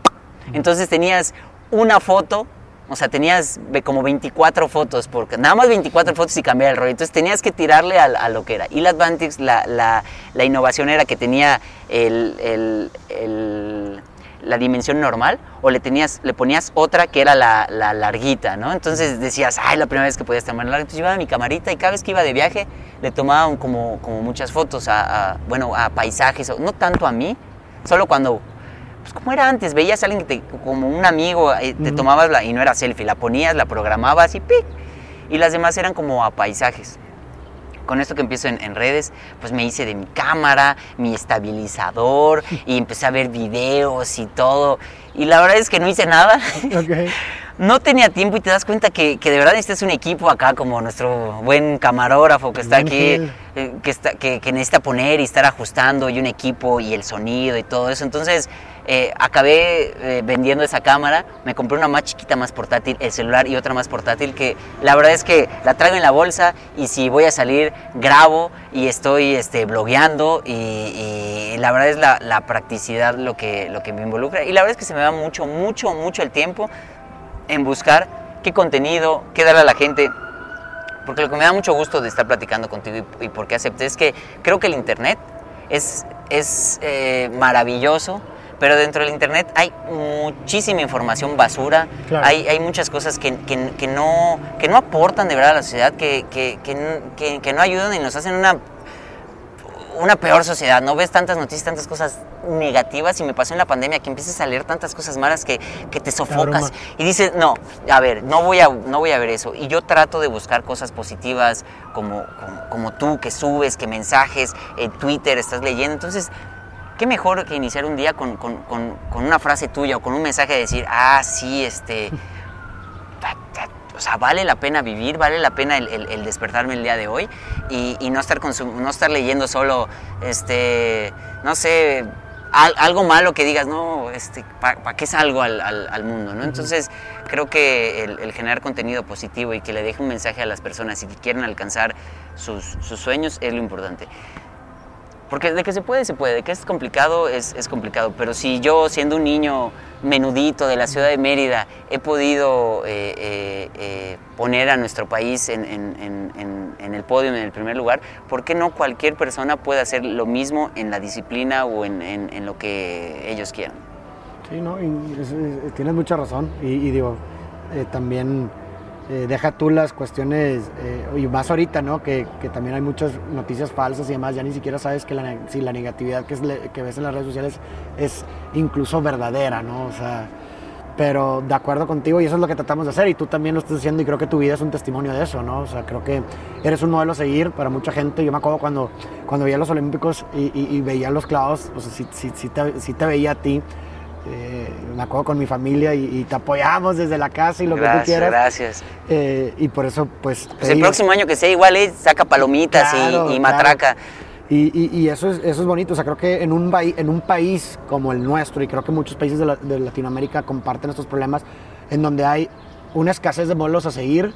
Entonces tenías una foto, o sea, tenías como 24 fotos, porque nada más 24 fotos y cambiar el rollo. Entonces tenías que tirarle a, lo que era. Y la Advantix, la, la, la innovación era que tenía el, el- la dimensión normal o le, tenías, le ponías otra que era la, la larguita, ¿no? Entonces decías, ay, la primera vez que podías tomar larga. Entonces llevaba mi camarita y cada vez que iba de viaje le tomaba un- como, como muchas fotos a, a, bueno, a paisajes, no tanto a mí, solo cuando pues como era antes, veías a alguien que te, como un amigo, eh, te Ujú. tomabas la, y no era selfie, la ponías, la programabas y ¡pic! y las demás eran como a paisajes con esto que empiezo en, redes, pues me hice de mi cámara, mi estabilizador (laughs) y empecé a ver videos y todo. Y la verdad es que no hice nada. (laughs) (laughs) no tenía tiempo y te das cuenta que, de verdad necesitas un equipo acá, como nuestro buen camarógrafo que está aquí, eh, que, está, que, necesita poner y estar ajustando, y un equipo y el sonido y todo eso. Entonces, eh, acabé eh, vendiendo esa cámara, me compré una más chiquita, más portátil, el celular y otra más portátil, que la verdad es que la traigo en la bolsa y si voy a salir, grabo y estoy este, blogueando y, la verdad es la, la, practicidad lo que, lo que me involucra. Y la verdad es que se me va mucho, mucho, mucho el tiempo en buscar qué contenido, qué darle a la gente. Porque lo que me da mucho gusto de estar platicando contigo y, por qué acepté es que creo que el Internet es, es eh, maravilloso, pero dentro del Internet hay muchísima información basura, hay, hay, muchas cosas que, que, no, que no aportan de verdad a la sociedad, que, que no ayudan y nos hacen una una peor sociedad, no ves tantas noticias, tantas cosas negativas y me pasó en la pandemia que empiezas a leer tantas cosas malas que, que te sofocas y dices, no, a ver, no voy a, no voy a ver eso. Y yo trato de buscar cosas positivas como, como, tú, que subes, que mensajes, en Twitter estás leyendo. Entonces, qué mejor que iniciar un día con, con, con, con una frase tuya o con un mensaje de decir, ah, sí, este o sea, vale la pena vivir, vale la pena el, despertarme el día de hoy y, no, estar no estar leyendo solo, este, no sé, algo malo que digas, no, este, ¿para qué salgo al, al, mundo? ¿no? Entonces, creo que el, generar contenido positivo y que le deje un mensaje a las personas y que quieren alcanzar sus, sus sueños es lo importante. Porque de que se puede, se puede, de que es complicado, es, es, complicado. Pero si yo, siendo un niño menudito de la ciudad de Mérida, he podido eh, eh, eh, poner a nuestro país en, en, en, el podio, en el primer lugar, ¿por qué no cualquier persona puede hacer lo mismo en la disciplina o en, lo que ellos quieran? Sí, no, tienes mucha razón. Y digo, también eh, deja tú las cuestiones, eh, y más ahorita, ¿no? Que, que, también hay muchas noticias falsas y demás, ya ni siquiera sabes que la, si la negatividad que, es, que ves en las redes sociales es incluso verdadera, ¿no? O sea, pero de acuerdo contigo y eso es lo que tratamos de hacer y tú también lo estás haciendo y creo que tu vida es un testimonio de eso, ¿no? O sea, creo que eres un modelo a seguir para mucha gente. Yo me acuerdo cuando, cuando veía los Olímpicos y, y, veía los clavos, o sea, si, si, si, te, si te veía a ti eh, me acuerdo con mi familia y, te apoyamos desde la casa y lo que tú quieras. Gracias. Eh, y por eso, pues. pues el próximo año que sea igual, eh, saca palomitas y, matraca. Y, eso, es, eso es bonito. O sea, creo que en un, en un país como el nuestro, y creo que muchos países de, de Latinoamérica comparten estos problemas, en donde hay una escasez de modelos a seguir,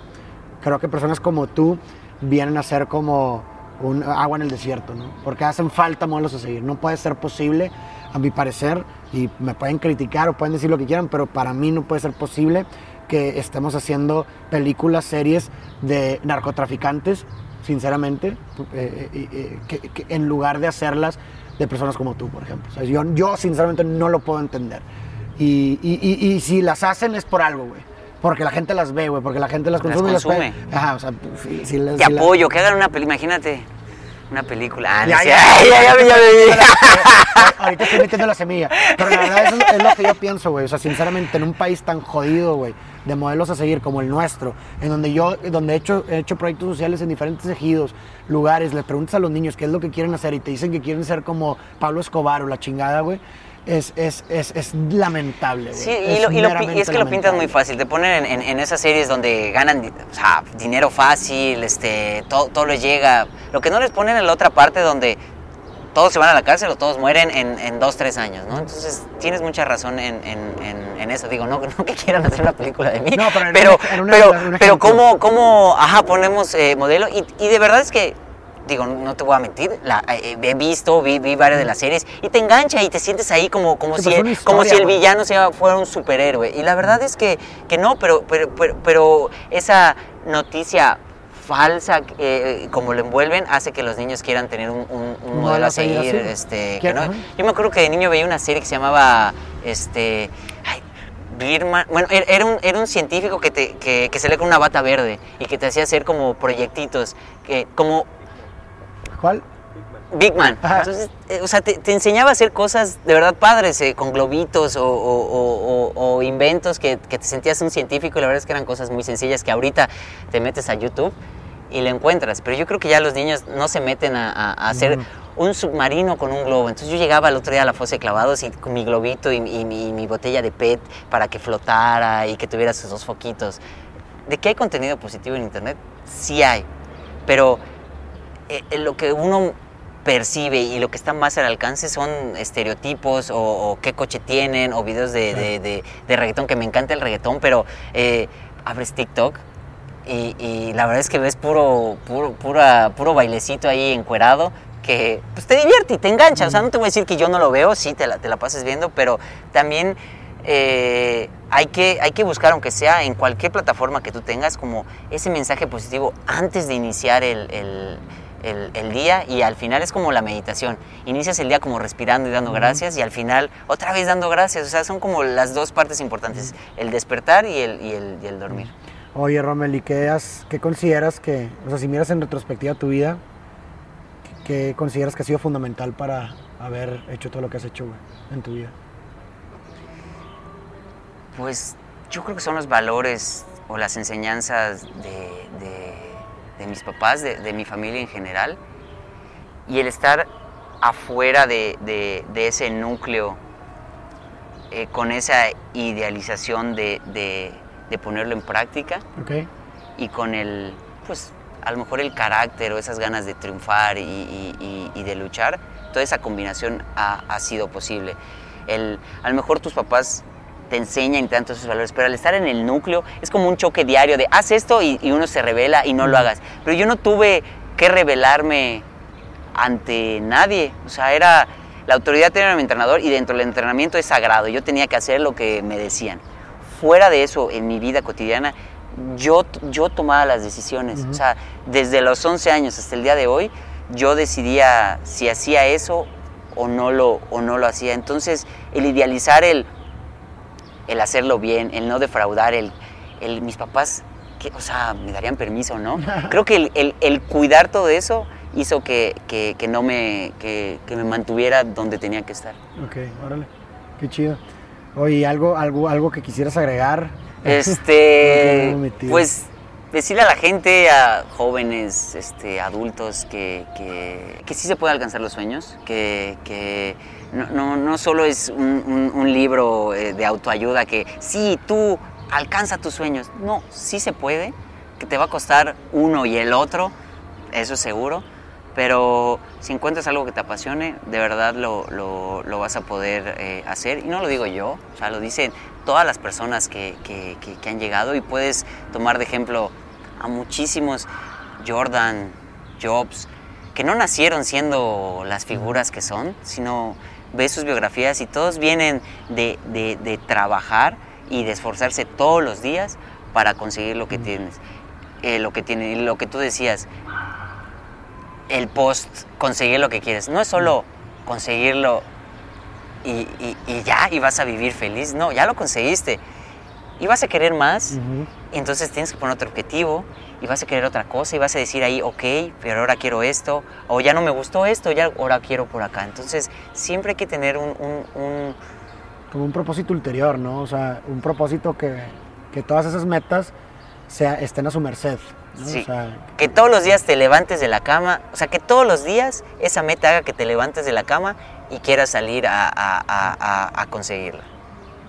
creo que personas como tú vienen a ser como un agua en el desierto, ¿no? Porque hacen falta modelos a seguir. No puede ser posible a mi parecer, y me pueden criticar o pueden decir lo que quieran, pero para mí no puede ser posible que estemos haciendo películas, series de narcotraficantes, sinceramente, eh, eh, eh, en lugar de hacerlas de personas como tú, por ejemplo. yo, yo, sinceramente no lo puedo entender. Y, y, si las hacen es por algo, güey. Porque la gente las ve, güey, porque la gente las consume. Las consume. Ajá, o sea, si, Te apoyo, que hagan una película, imagínate. Una película. Ah, ya, ya, ya, ya, ya, ya, Ahorita estoy metiendo la semilla. (laughs) Pero la verdad eso es lo que yo pienso, güey. O sea, sinceramente, en un país tan jodido, güey, de modelos a seguir como el nuestro, en donde yo, donde he hecho, he hecho proyectos sociales en diferentes ejidos, lugares, le preguntas a los niños qué es lo que quieren hacer y te dicen que quieren ser como Pablo Escobar o la chingada, güey es, es, es, es lamentable. Sí, y, lo, y, es que lo pintas muy fácil. Te ponen en, en, esas series donde ganan o sea, dinero fácil, este, todo, todo les llega. Lo que no les ponen en la otra parte donde todos se van a la cárcel o todos mueren en, en dos, tres años, ¿no? Entonces tienes mucha razón en, en eso. Digo, no, (laughs) no, que quieran hacer una película de mí, no, pero, pero, pero, pero, cómo, cómo, ajá, ponemos eh, modelo. Y, y de verdad es que digo, no te voy a mentir, la, eh, he visto, vi, vi, varias de las series y te engancha y te sientes ahí como, como, si, el, como si el villano sea, fuera un superhéroe. Y la verdad es que, que no, pero, pero, pero, esa noticia falsa, eh, como lo envuelven, hace que los niños quieran tener un, modelo a seguir. Este, Yo me acuerdo que de niño veía una serie que se llamaba este, Birman, bueno, er, era un, era un científico que, te, que, que, se lee con una bata verde y que te hacía hacer como proyectitos, que, como ¿Cuál? Big Man. Entonces, eh, o sea, te, enseñaba a hacer cosas de verdad padres, eh, con globitos o, inventos que, te sentías un científico y la verdad es que eran cosas muy sencillas que ahorita te metes a YouTube y lo encuentras. Pero yo creo que ya los niños no se meten a, hacer un submarino con un globo. Entonces yo llegaba el otro día a la fosa de clavados y con mi globito y, mi, botella de PET para que flotara y que tuviera sus dos foquitos. ¿De qué hay contenido positivo en Internet? Sí hay. Pero eh, lo que uno percibe y lo que está más al alcance son estereotipos o, qué coche tienen o videos de, reggaetón, que me encanta el reggaetón, pero eh, abres TikTok y, la verdad es que ves puro, puro, puro bailecito ahí encuerado que pues, te divierte y te engancha. O sea, no te voy a decir que yo no lo veo, sí, te la, te la pases viendo, pero también eh, hay, que, hay que buscar, aunque sea en cualquier plataforma que tú tengas, como ese mensaje positivo antes de iniciar el el, día y al final es como la meditación. Inicias el día como respirando y dando gracias y al final otra vez dando gracias. O sea, son como las dos partes importantes, el despertar y el, y el, y el dormir. Oye, Romel, ¿y qué, qué consideras que, o sea, si miras en retrospectiva tu vida, qué consideras que ha sido fundamental para haber hecho todo lo que has hecho en tu vida? Pues yo creo que son los valores o las enseñanzas de de mis papás, de, mi familia en general, y el estar afuera de, ese núcleo, eh, con esa idealización de, ponerlo en práctica, y con el, pues, a lo mejor el carácter o esas ganas de triunfar y, de luchar, toda esa combinación ha, sido posible. El, a lo mejor tus papás te enseñan tanto esos valores, pero al estar en el núcleo es como un choque diario de haz esto y, uno se revela y no lo hagas. Pero yo no tuve que revelarme ante nadie, o sea, era la autoridad era mi entrenador y dentro del entrenamiento es sagrado, yo tenía que hacer lo que me decían. Fuera de eso, en mi vida cotidiana, yo, yo tomaba las decisiones, o sea, desde los 11 años hasta el día de hoy, yo decidía si hacía eso o no lo, o no lo hacía. Entonces, el idealizar el el hacerlo bien, el no defraudar, el, el mis papás, que, o sea, me darían permiso, ¿no? (laughs) Creo que el, el, cuidar todo eso hizo que, que, que no me, que, me mantuviera donde tenía que estar. Ok, órale, qué chido. Oye, ¿algo, algo, algo que quisieras agregar? Este, (laughs) pues decirle a la gente, a jóvenes, este, adultos, que, que, que sí se puede alcanzar los sueños, que, que no, no, solo es un, libro eh, de autoayuda que sí, tú alcanza tus sueños. No, sí se puede, que te va a costar uno y el otro, eso es seguro, pero si encuentras algo que te apasione, de verdad lo, lo, vas a poder eh, hacer. Y no lo digo yo, o sea, lo dicen todas las personas que, que, que han llegado y puedes tomar de ejemplo a muchísimos, Jordan, Jobs, que no nacieron siendo las figuras que son, sino ves sus biografías y todos vienen de, de, trabajar y de esforzarse todos los días para conseguir lo que tienes. Eh, lo que tiene, lo que tú decías, el post, conseguir lo que quieres. No es solo conseguirlo y, y, ya, y vas a vivir feliz. No, ya lo conseguiste. Y vas a querer más, y entonces tienes que poner otro objetivo, y vas a querer otra cosa y vas a decir ahí, ok, pero ahora quiero esto, o ya no me gustó esto, ya ahora quiero por acá. Entonces, siempre hay que tener un... Como un propósito ulterior, ¿no? O sea, un propósito que, que todas esas metas sea, estén a su merced. Sí. que todos los días te levantes de la cama, o sea, que todos los días esa meta haga que te levantes de la cama y quieras salir a, a, a conseguirla.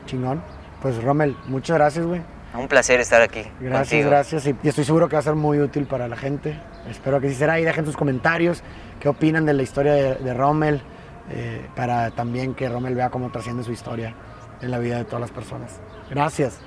Chingón. Pues Rommel, muchas gracias, güey. Un placer estar aquí. Gracias, gracias. Y, estoy seguro que va a ser muy útil para la gente. Espero que sí será. Y dejen sus comentarios. ¿Qué opinan de la historia de, Rommel? Eh, para también que Rommel vea cómo trasciende su historia en la vida de todas las personas. Gracias.